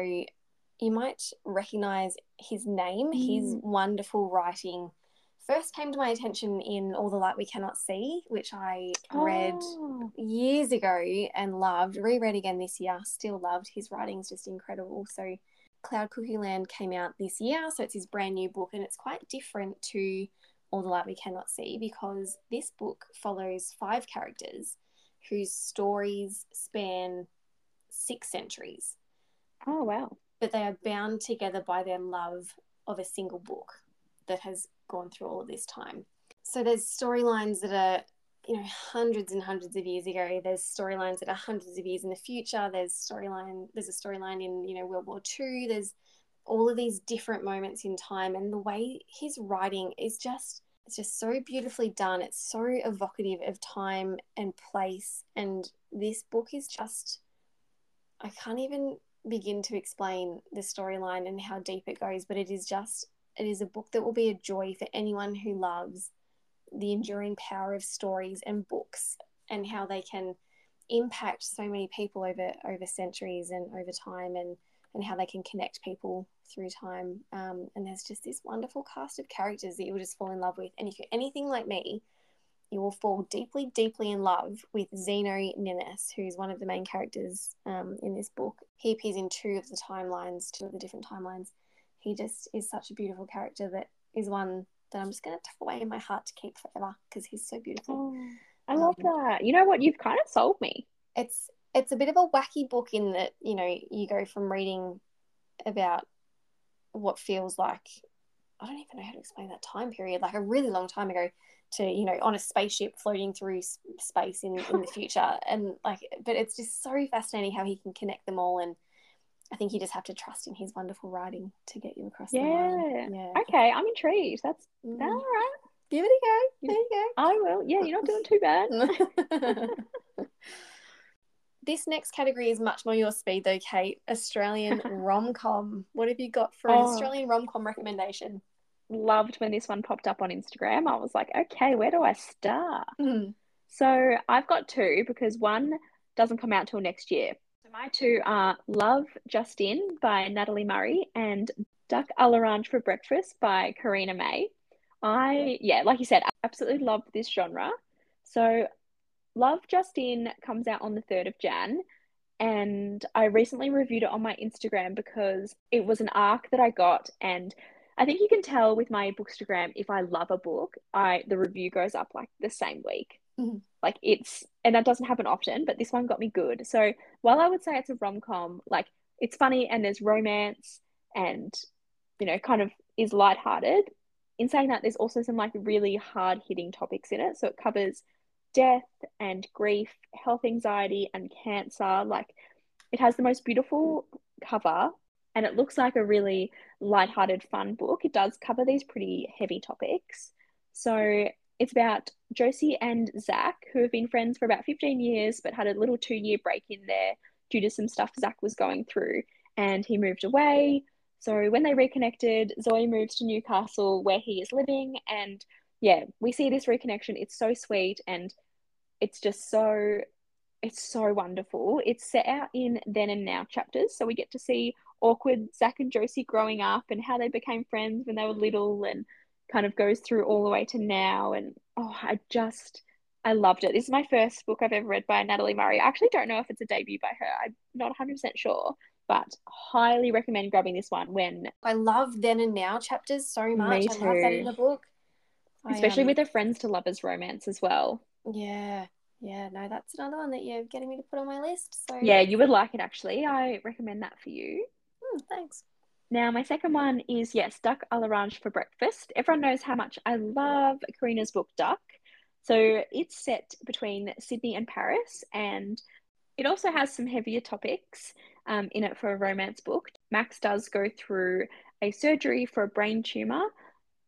you might recognise his name. His Mm. wonderful writing first came to my attention in All the Light We Cannot See, which I read Oh, years ago and loved. Reread again this year, still loved. His writing's just incredible. So, Cloud Cuckoo Land came out this year, so it's his brand new book, and it's quite different to All the Light We Cannot See because this book follows five characters whose stories span six centuries, oh wow. but they are bound together by their love of a single book that has gone through all of this time. So there's storylines that are, you know, hundreds and hundreds of years ago. There's storylines that are hundreds of years in the future. There's storyline. There's a storyline in you know World War II. There's all of these different moments in time, and the way his writing is just it's just so beautifully done. It's so evocative of time and place, and this book is just I can't even begin to explain the storyline and how deep it goes, but it is just it is a book that will be a joy for anyone who loves the enduring power of stories and books and how they can impact so many people over over centuries and over time and and how they can connect people through time um, and there's just this wonderful cast of characters that you will just fall in love with and if you're anything like me you will fall deeply deeply in love with Zeno Ninis who's one of the main characters um, in this book he appears in two of the timelines two of the different timelines he just is such a beautiful character that is one that I'm just going to tuck away in my heart to keep forever because he's so beautiful. Oh, I love Um, that. You know what? You've kind of sold me. It's it's a bit of a wacky book in that you know you go from reading about what feels like I don't even know how to explain that time period like a really long time ago to you know on a spaceship floating through space in in the <laughs> future and like but it's just so fascinating how he can connect them all and I think you just have to trust in his wonderful writing to get you across Yeah. Yeah. Okay, I'm intrigued. That's Mm. all right. Give it a go. There you go. I will. Yeah, you're not doing too bad. <laughs> <laughs> this next category is much more your speed, though, Cait. Australian <laughs> rom com. What have you got for an Oh. Australian rom com recommendation? Loved when this one popped up on Instagram. I was like, okay, where do I start? Mm. So I've got two because one doesn't come out till next year. So my two are Love Justin by Natalie Murray and Duck à l'Orange for Breakfast by Karina May. I, yeah, like you said, I absolutely love this genre. So Love, Just In comes out on the 3rd of Jan. And I recently reviewed it on my Instagram because it was an arc that I got. And I think you can tell with my Bookstagram if I love a book, I the review goes up like the same week. Mhm. Like it's and that doesn't happen often, but this one got me good. So while I would say it's a rom com, like it's funny and there's romance and you know kind of is lighthearted. In saying that, there's also some like really hard hitting topics in it. So it covers death and grief, health anxiety, and cancer. Like it has the most beautiful cover and it looks like a really lighthearted, fun book. It does cover these pretty heavy topics. So it's about Josie and Zach, who have been friends for about 15 years, but had a little two year break in there due to some stuff Zach was going through. And he moved away. So when they reconnected, Zoe moves to Newcastle where he is living. And yeah, we see this reconnection. It's so sweet. And it's just so it's so wonderful. It's set out in then and now chapters, so we get to see awkward Zach and Josie growing up and how they became friends when they were little, and kind of goes through all the way to now. And oh, I just I loved it. This is my first book I've ever read by Natalie Murray. I actually don't know if it's a debut by her. I'm not 100% sure, but highly recommend grabbing this one when I love then and now chapters so much. Me I love that in the book. Especially I, um, with a friends to lovers romance as well. Yeah. Yeah, no, that's another one that you're getting me to put on my list. So Yeah, you would like it actually. I recommend that for you. Hmm, thanks. Now, my second one is yes, Duck à l'orange for breakfast. Everyone knows how much I love Karina's book Duck. So it's set between Sydney and Paris, and it also has some heavier topics um, in it for a romance book. Max does go through a surgery for a brain tumor,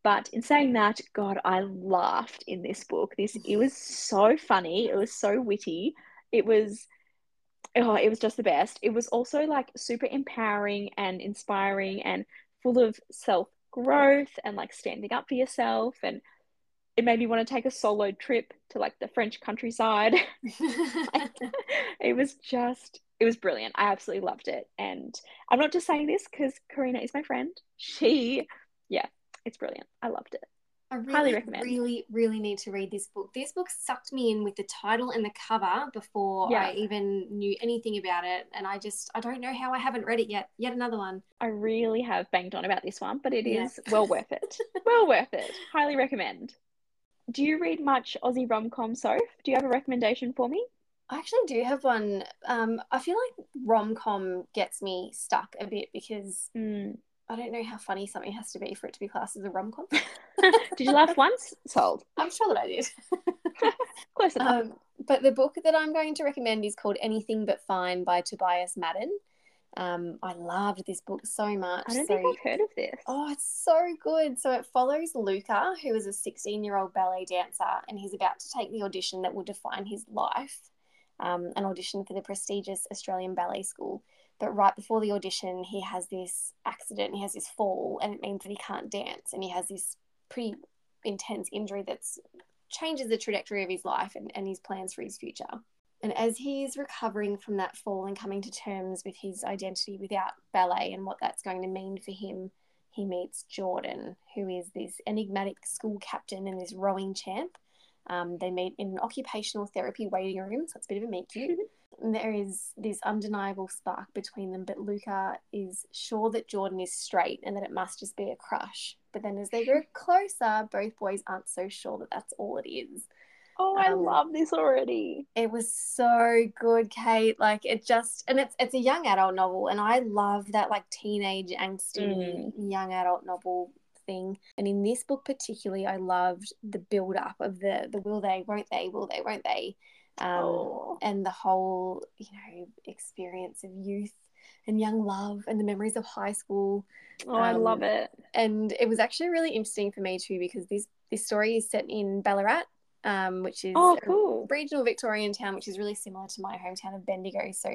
but in saying that, God, I laughed in this book. This it was so funny. It was so witty. It was oh, it was just the best. It was also like super empowering and inspiring and full of self growth and like standing up for yourself and it made me want to take a solo trip to like the French countryside. <laughs> <laughs> it was just, it was brilliant. I absolutely loved it. And I'm not just saying this because Karina is my friend. She, yeah, it's brilliant. I loved it. I really, Highly recommend. really, really need to read this book. This book sucked me in with the title and the cover before Yeah. I even knew anything about it. And I just, I don't know how I haven't read it yet. Yet another one. I really have banged on about this one, but it Yeah. is well worth it. <laughs> well worth it. Highly recommend. Do you read much Aussie rom com, Soph? Do you have a recommendation for me? I actually do have one. Um, I feel like rom com gets me stuck a bit because Mm. I don't know how funny something has to be for it to be classed as a rom com. <laughs> Did you laugh once? <laughs> Sold. I'm sure that I did. <laughs> Close enough. Um, but the book that I'm going to recommend is called Anything But Fine by Tobias Madden. Um, I loved this book so much. I don't so, think I've heard of this. oh, it's so good. So it follows Luca, who is a 16 year old ballet dancer, and he's about to take the audition that will define his life um, an audition for the prestigious Australian Ballet School. But right before the audition, he has this accident, he has this fall, and it means that he can't dance, and he has this pretty intense injury that's changes the trajectory of his life and, and his plans for his future. And as he's recovering from that fall and coming to terms with his identity without ballet and what that's going to mean for him, he meets Jordan, who is this enigmatic school captain and this rowing champ. Um, they meet in an occupational therapy waiting room, so it's a bit of a meet cute. There is this undeniable spark between them, but Luca is sure that Jordan is straight and that it must just be a crush. But then as they grow closer, both boys aren't so sure that that's all it is. Oh, I um, love this already. It was so good, Cait. Like it just and it's it's a young adult novel and I love that like teenage angsty young adult novel thing. And in this book particularly I loved the build up of the the will they, won't they, will they, won't they. Um Oh. and the whole, you know, experience of youth and young love and the memories of high school Oh, I um, love it. and it was actually really interesting for me too because this this story is set in Ballarat, um, which is Oh, a cool. regional Victorian town, which is really similar to my hometown of Bendigo. So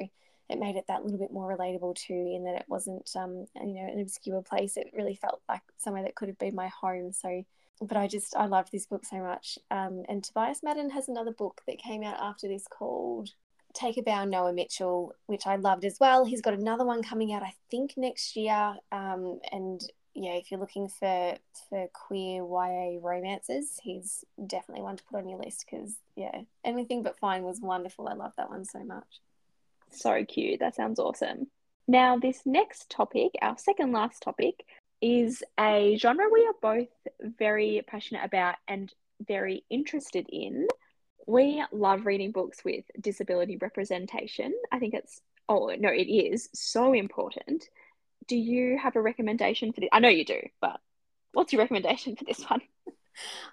it made it that little bit more relatable too, in that it wasn't um, you know an obscure place. It really felt like somewhere that could have been my home. So. But I just I loved this book so much. Um, and Tobias Madden has another book that came out after this called Take a Bow, Noah Mitchell, which I loved as well. He's got another one coming out, I think, next year. Um, and yeah, if you're looking for for queer YA romances, he's definitely one to put on your list because yeah, anything but fine was wonderful. I love that one so much. So cute. That sounds awesome. Now, this next topic, our second last topic, is a genre we are both very passionate about and very interested in. We love reading books with disability representation. I think it's, oh, no, it is so important. Do you have a recommendation for this? I know you do, but what's your recommendation for this one? <laughs>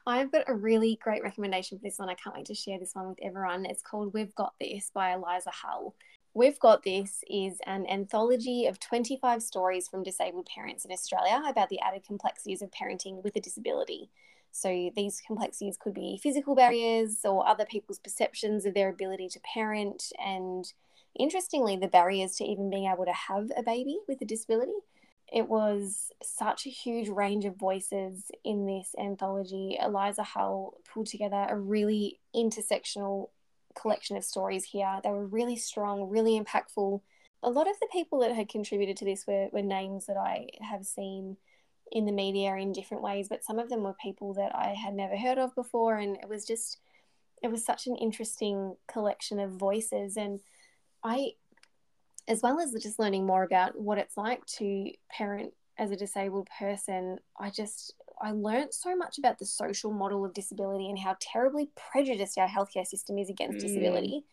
I've got a really great recommendation for this one. I can't wait to share this one with everyone. It's called We've Got This by Eliza Hull. We've Got This is an anthology of 25 stories from disabled parents in Australia about the added complexities of parenting with a disability. So these complexities could be physical barriers or other people's perceptions of their ability to parent, and interestingly, the barriers to even being able to have a baby with a disability. It was such a huge range of voices in this anthology. Eliza Hull pulled together a really intersectional collection of stories here. They were really strong, really impactful. A lot of the people that had contributed to this were, were names that I have seen in the media in different ways, but some of them were people that I had never heard of before. And it was just, it was such an interesting collection of voices. And I, as well as just learning more about what it's like to parent as a disabled person, I just, I learned so much about the social model of disability and how terribly prejudiced our healthcare system is against mm, disability.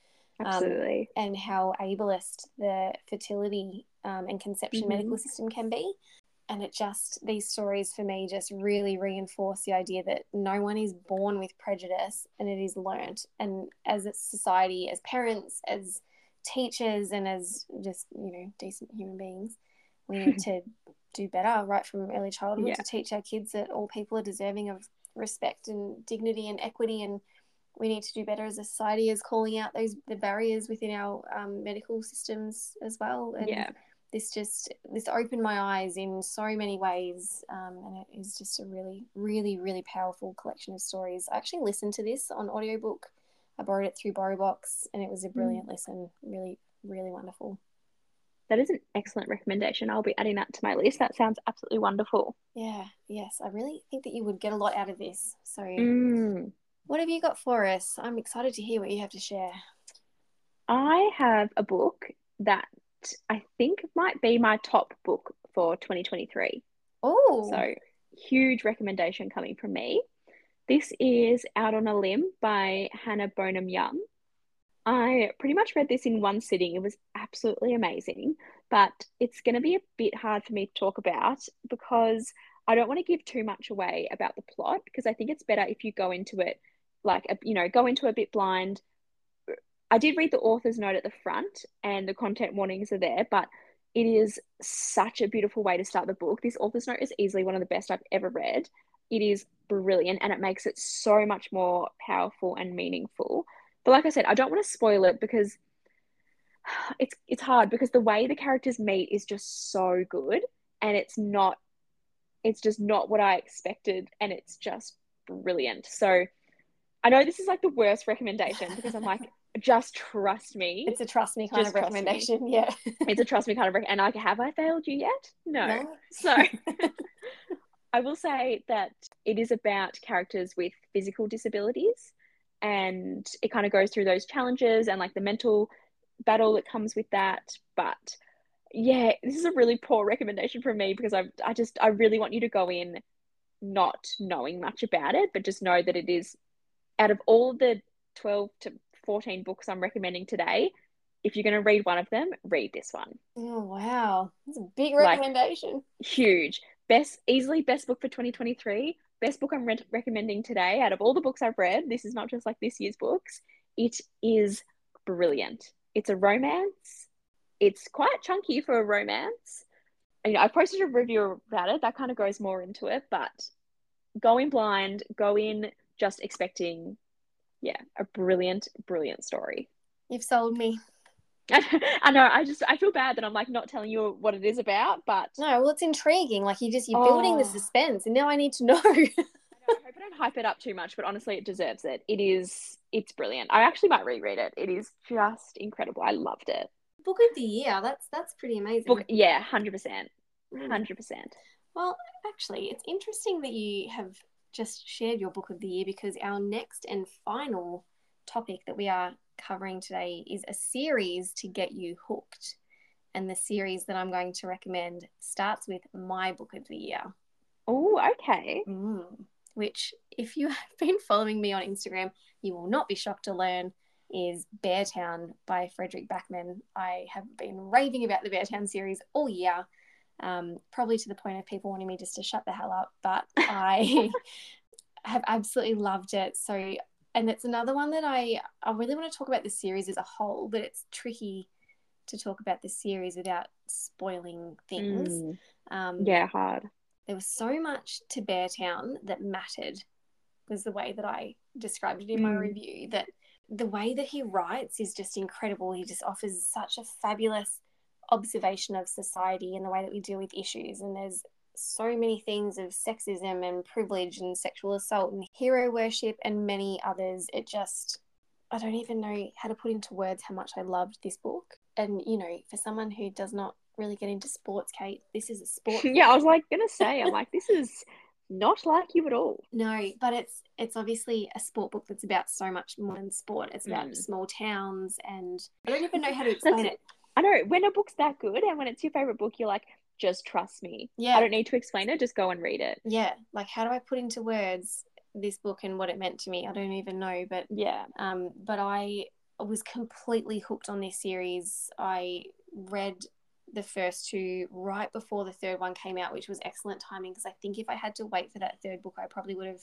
Absolutely. Um, and how ableist the fertility um, and conception mm-hmm. medical system can be and it just these stories for me just really reinforce the idea that no one is born with prejudice and it is learnt and as a society as parents as teachers and as just you know decent human beings we need <laughs> to do better right from early childhood yeah. to teach our kids that all people are deserving of respect and dignity and equity and we need to do better as a society as calling out those the barriers within our um, medical systems as well and yeah this just this opened my eyes in so many ways um, and it is just a really really really powerful collection of stories i actually listened to this on audiobook i borrowed it through borrowbox and it was a mm. brilliant mm. listen really really wonderful that is an excellent recommendation i'll be adding that to my list that sounds absolutely wonderful yeah yes i really think that you would get a lot out of this so mm. what have you got for us i'm excited to hear what you have to share i have a book that I think might be my top book for 2023. Oh. So, huge recommendation coming from me. This is Out on a Limb by Hannah Bonam-Young. I pretty much read this in one sitting. It was absolutely amazing, but it's going to be a bit hard for me to talk about because I don't want to give too much away about the plot because I think it's better if you go into it like, you know, go into a bit blind, I did read the author's note at the front, and the content warnings are there, but it is such a beautiful way to start the book. This author's note is easily one of the best I've ever read. It is brilliant and it makes it so much more powerful and meaningful. But like I said, I don't want to spoil it because <sighs> it's it's hard because the way the characters meet is just so good and it's not it's just not what I expected and it's just brilliant. So I know this is like the worst recommendation because I'm like <laughs> just trust me. It's a trust me kind just of recommendation. <laughs> Yeah. it's a trust me kind of rec- and like have I failed you yet? No. no. So <laughs> I will say that it is about characters with physical disabilities and it kind of goes through those challenges and like the mental battle that comes with that. But yeah, this is a really poor recommendation from me because I I just I really want you to go in not knowing much about it, but just know that it is out of all the 12 to 14 books I'm recommending today, if you're going to read one of them, read this one. Oh, wow. That's a big recommendation. Like, huge. Best, easily best book for 2023. Best book I'm re- recommending today out of all the books I've read. This is not just like this year's books. It is brilliant. It's a romance. It's quite chunky for a romance. You know, I posted a review about it. That kind of goes more into it, but go in blind, go in just expecting yeah, a brilliant, brilliant story. You've sold me. <laughs> I know. I just I feel bad that I'm like not telling you what it is about, but no. Well, it's intriguing. Like you just you're oh. building the oh. suspense, and now I need to know. <laughs> I, know, I hope I don't hype it up too much, but honestly, it deserves it. It is. It's brilliant. I actually might reread it. It is just incredible. I loved it. Book of the year. That's that's pretty amazing. Book. Yeah, hundred percent. Mm. Hundred percent. Well, actually, it's interesting that you have just shared your book of the year because our next and final topic that we are covering today is a series to get you hooked. And the series that I'm going to recommend starts with my book of the year. Oh, okay. Mm, which, if you <laughs> have been following me on Instagram, you will not be shocked to learn is Beartown by Fredrik Backman. I have been raving about the Beartown series all year um, probably to the point of people wanting me just to shut the hell up. But <laughs> I <laughs> have absolutely loved it. So, and it's another one that I I really want to talk about the series as a whole, but it's tricky to talk about the series without spoiling things. Mm. Um, yeah, hard. There was so much to Beartown that mattered, was the way that I described it in mm. my review. That the way that he writes is just incredible. He just offers such a fabulous observation of society and the way that we deal with issues. And there's so many things of sexism and privilege and sexual assault and hero worship and many others. It just I don't even know how to put into words how much I loved this book. And you know, for someone who does not really get into sports, Cait, this is a sport. <laughs> yeah, I was like gonna say, I'm like, this is not like you at all. <laughs> No, but it's it's obviously a sport book that's about so much more than sport. It's about Mm. small towns, and I don't even know how to <laughs> explain it. I know when a book's that good and when it's your favorite book, you're like, just trust me. Yeah. I don't need to explain it. Just go and read it. Yeah, like how do I put into words this book and what it meant to me? I don't even know, but Yeah. um, but I was completely hooked on this series. I read the first two right before the third one came out, which was excellent timing because I think if I had to wait for that third book, I probably would have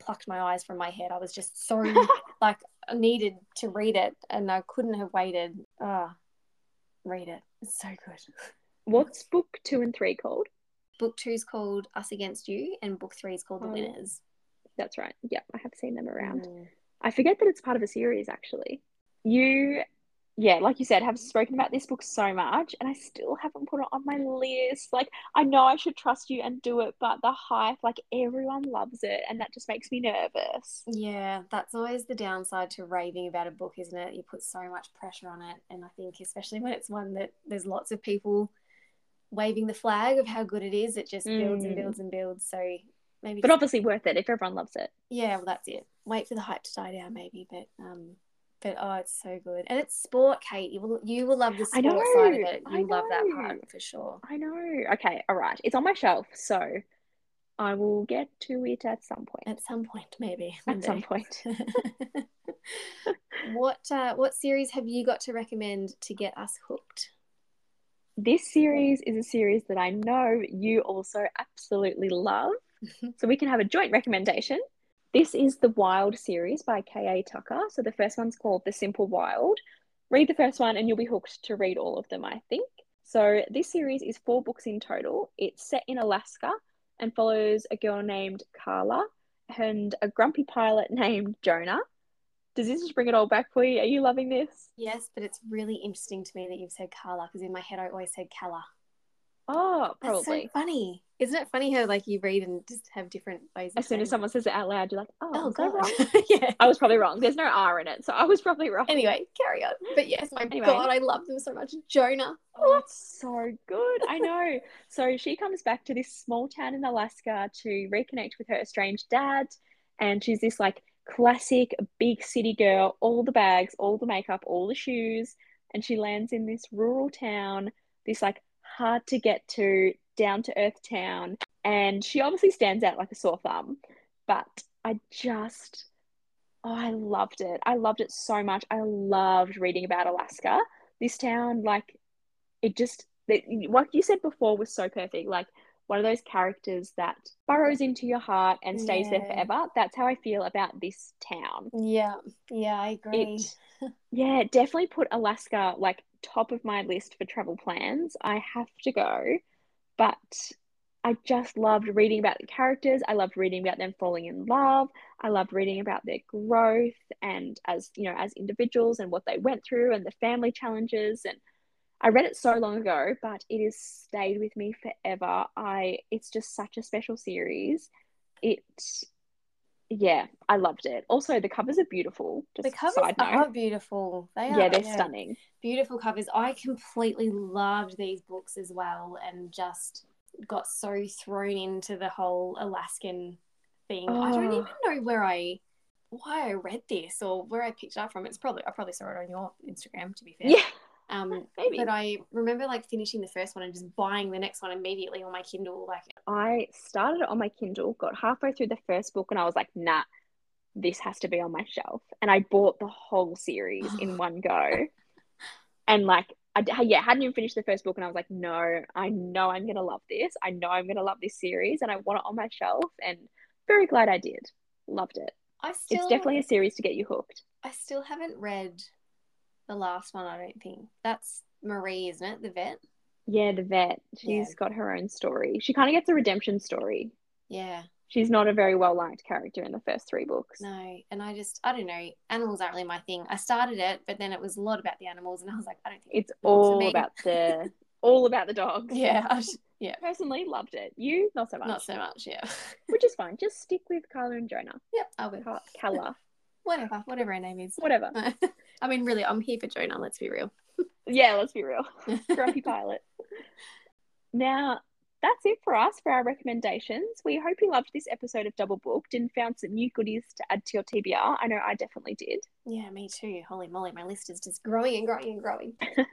plucked my eyes from my head. I was just so <laughs> like needed to read it, and I couldn't have waited. Ah, read it. It's so good. <laughs> What's book two and three called? Book two is called Us Against You, and book three is called The Oh. Winners. That's right. Yeah, I have seen them around. Mm. I forget that it's part of a series actually. You, yeah, like you said, have spoken about this book so much, and I still haven't put it on my list. Like, I know I should trust you and do it, but the hype, like, everyone loves it, and that just makes me nervous. Yeah, that's always the downside to raving about a book, isn't it? You put so much pressure on it. And I think, especially when it's one that there's lots of people waving the flag of how good it is, it just builds and Mm. builds and builds. So maybe, But obviously worth it if everyone loves it. yeah, well, that's it. Wait for the hype to die down, maybe. But, um, but oh, it's so good, and it's sport, Cait. You will you will love the I sport side of know, it. I You love that part for sure. I know. Okay, all right. It's on my shelf, so I will get to it at some point. At some point, maybe. At some point. <laughs> what uh, what series have you got to recommend to get us hooked? This series is a series that I know you also absolutely love. <laughs> so we can have a joint recommendation. This is the Wild series by K.A. Tucker. So the first one's called The Simple Wild. Read the first one and you'll be hooked to read all of them, I think. So this series is four books in total. It's set in Alaska and follows a girl named Carla and a grumpy pilot <laughs> named Jonah. Does this just bring it all back for you? Are you loving this? Yes, but it's really interesting to me that you've said Carla because in my head I always said Calla. Oh, That's probably. so funny. Isn't it funny how like you read and just have different ways? Of As soon as someone says it out loud, you're like, oh, oh I wrong? <laughs> yeah. I was probably wrong. There's no R in it, so I was probably wrong. Anyway, carry on. But yes, my Anyway. god, I love them so much. Jonah. Oh, it's so good. I know. <laughs> So she comes back to this small town in Alaska to reconnect with her estranged dad. And she's this like classic big city girl, all the bags, all the makeup, all the shoes. And she lands in this rural town, this like hard to get to, down to earth town. And she obviously stands out like a sore thumb. But I just, oh, I loved it. I loved it so much. I loved reading about Alaska. This town, like, it just that what you said before was so perfect like one of those characters that burrows into your heart and stays there forever. That's how i feel about this town. Yeah, yeah, I agree. it yeah definitely put alaska like top of my list for travel plans. I have to go but i just loved reading about the characters. I loved reading about them falling in love. I loved reading about their growth and as you know as individuals and what they went through and the family challenges and I read it so long ago, but it has stayed with me forever. I it's just such a special series. It yeah, I loved it. Also, the covers are beautiful. Just the covers side note. are beautiful. They are yeah, they're stunning. beautiful covers. I completely loved these books as well, and just got so thrown into the whole Alaskan thing. I don't Oh. even know where I why I read this or where I picked it up from. It's probably I probably saw it on your Instagram. To be fair, Yeah, Um, maybe. but I remember like finishing the first one and just buying the next one immediately on my Kindle. Like, I started it on my Kindle, got halfway through the first book, and I was like, nah, this has to be on my shelf. And I bought the whole series in <gasps> one go. And like, I yeah, hadn't even finished the first book, and I was like, no, I know I'm gonna love this. I know I'm gonna love this series, and I want it on my shelf. And very glad I did. Loved it. I still It's definitely a series to get you hooked. I still haven't read the last one. I don't think that's Marie, isn't it? The vet. Yeah, the vet. Yeah. She's got her own story. She kind of gets a redemption story. Yeah. She's not a very well liked character in the first three books. No, and I just I don't know. Animals aren't really my thing. I started it, but then it was a lot about the animals, and I was like, I don't think It's the books for all about the <laughs> all about the dogs. Yeah, I yeah, Personally, loved it. You not so much. not so much. Yeah. <laughs> Which is fine. Just stick with Carla and Jonah. yep, I will. Car- Calla. <laughs> Whatever, whatever her name is. Whatever. I mean, really, I'm here for Jonah. Let's be real. Yeah, let's be real. <laughs> Grumpy pilot. Now, that's it for us for our recommendations. We hope you loved this episode of Double Booked and found some new goodies to add to your TBR. I know I definitely did. Yeah, me too. Holy moly, my list is just growing and growing and growing. <laughs>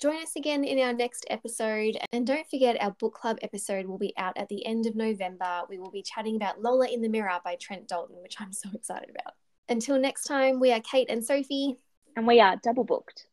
Join us again in our next episode. And don't forget, our book club episode will be out at the end of November. We will be chatting about Lola in the Mirror by Trent Dalton, which I'm so <laughs> excited about. Until next time, we are Cait and Sophie. And we are double booked.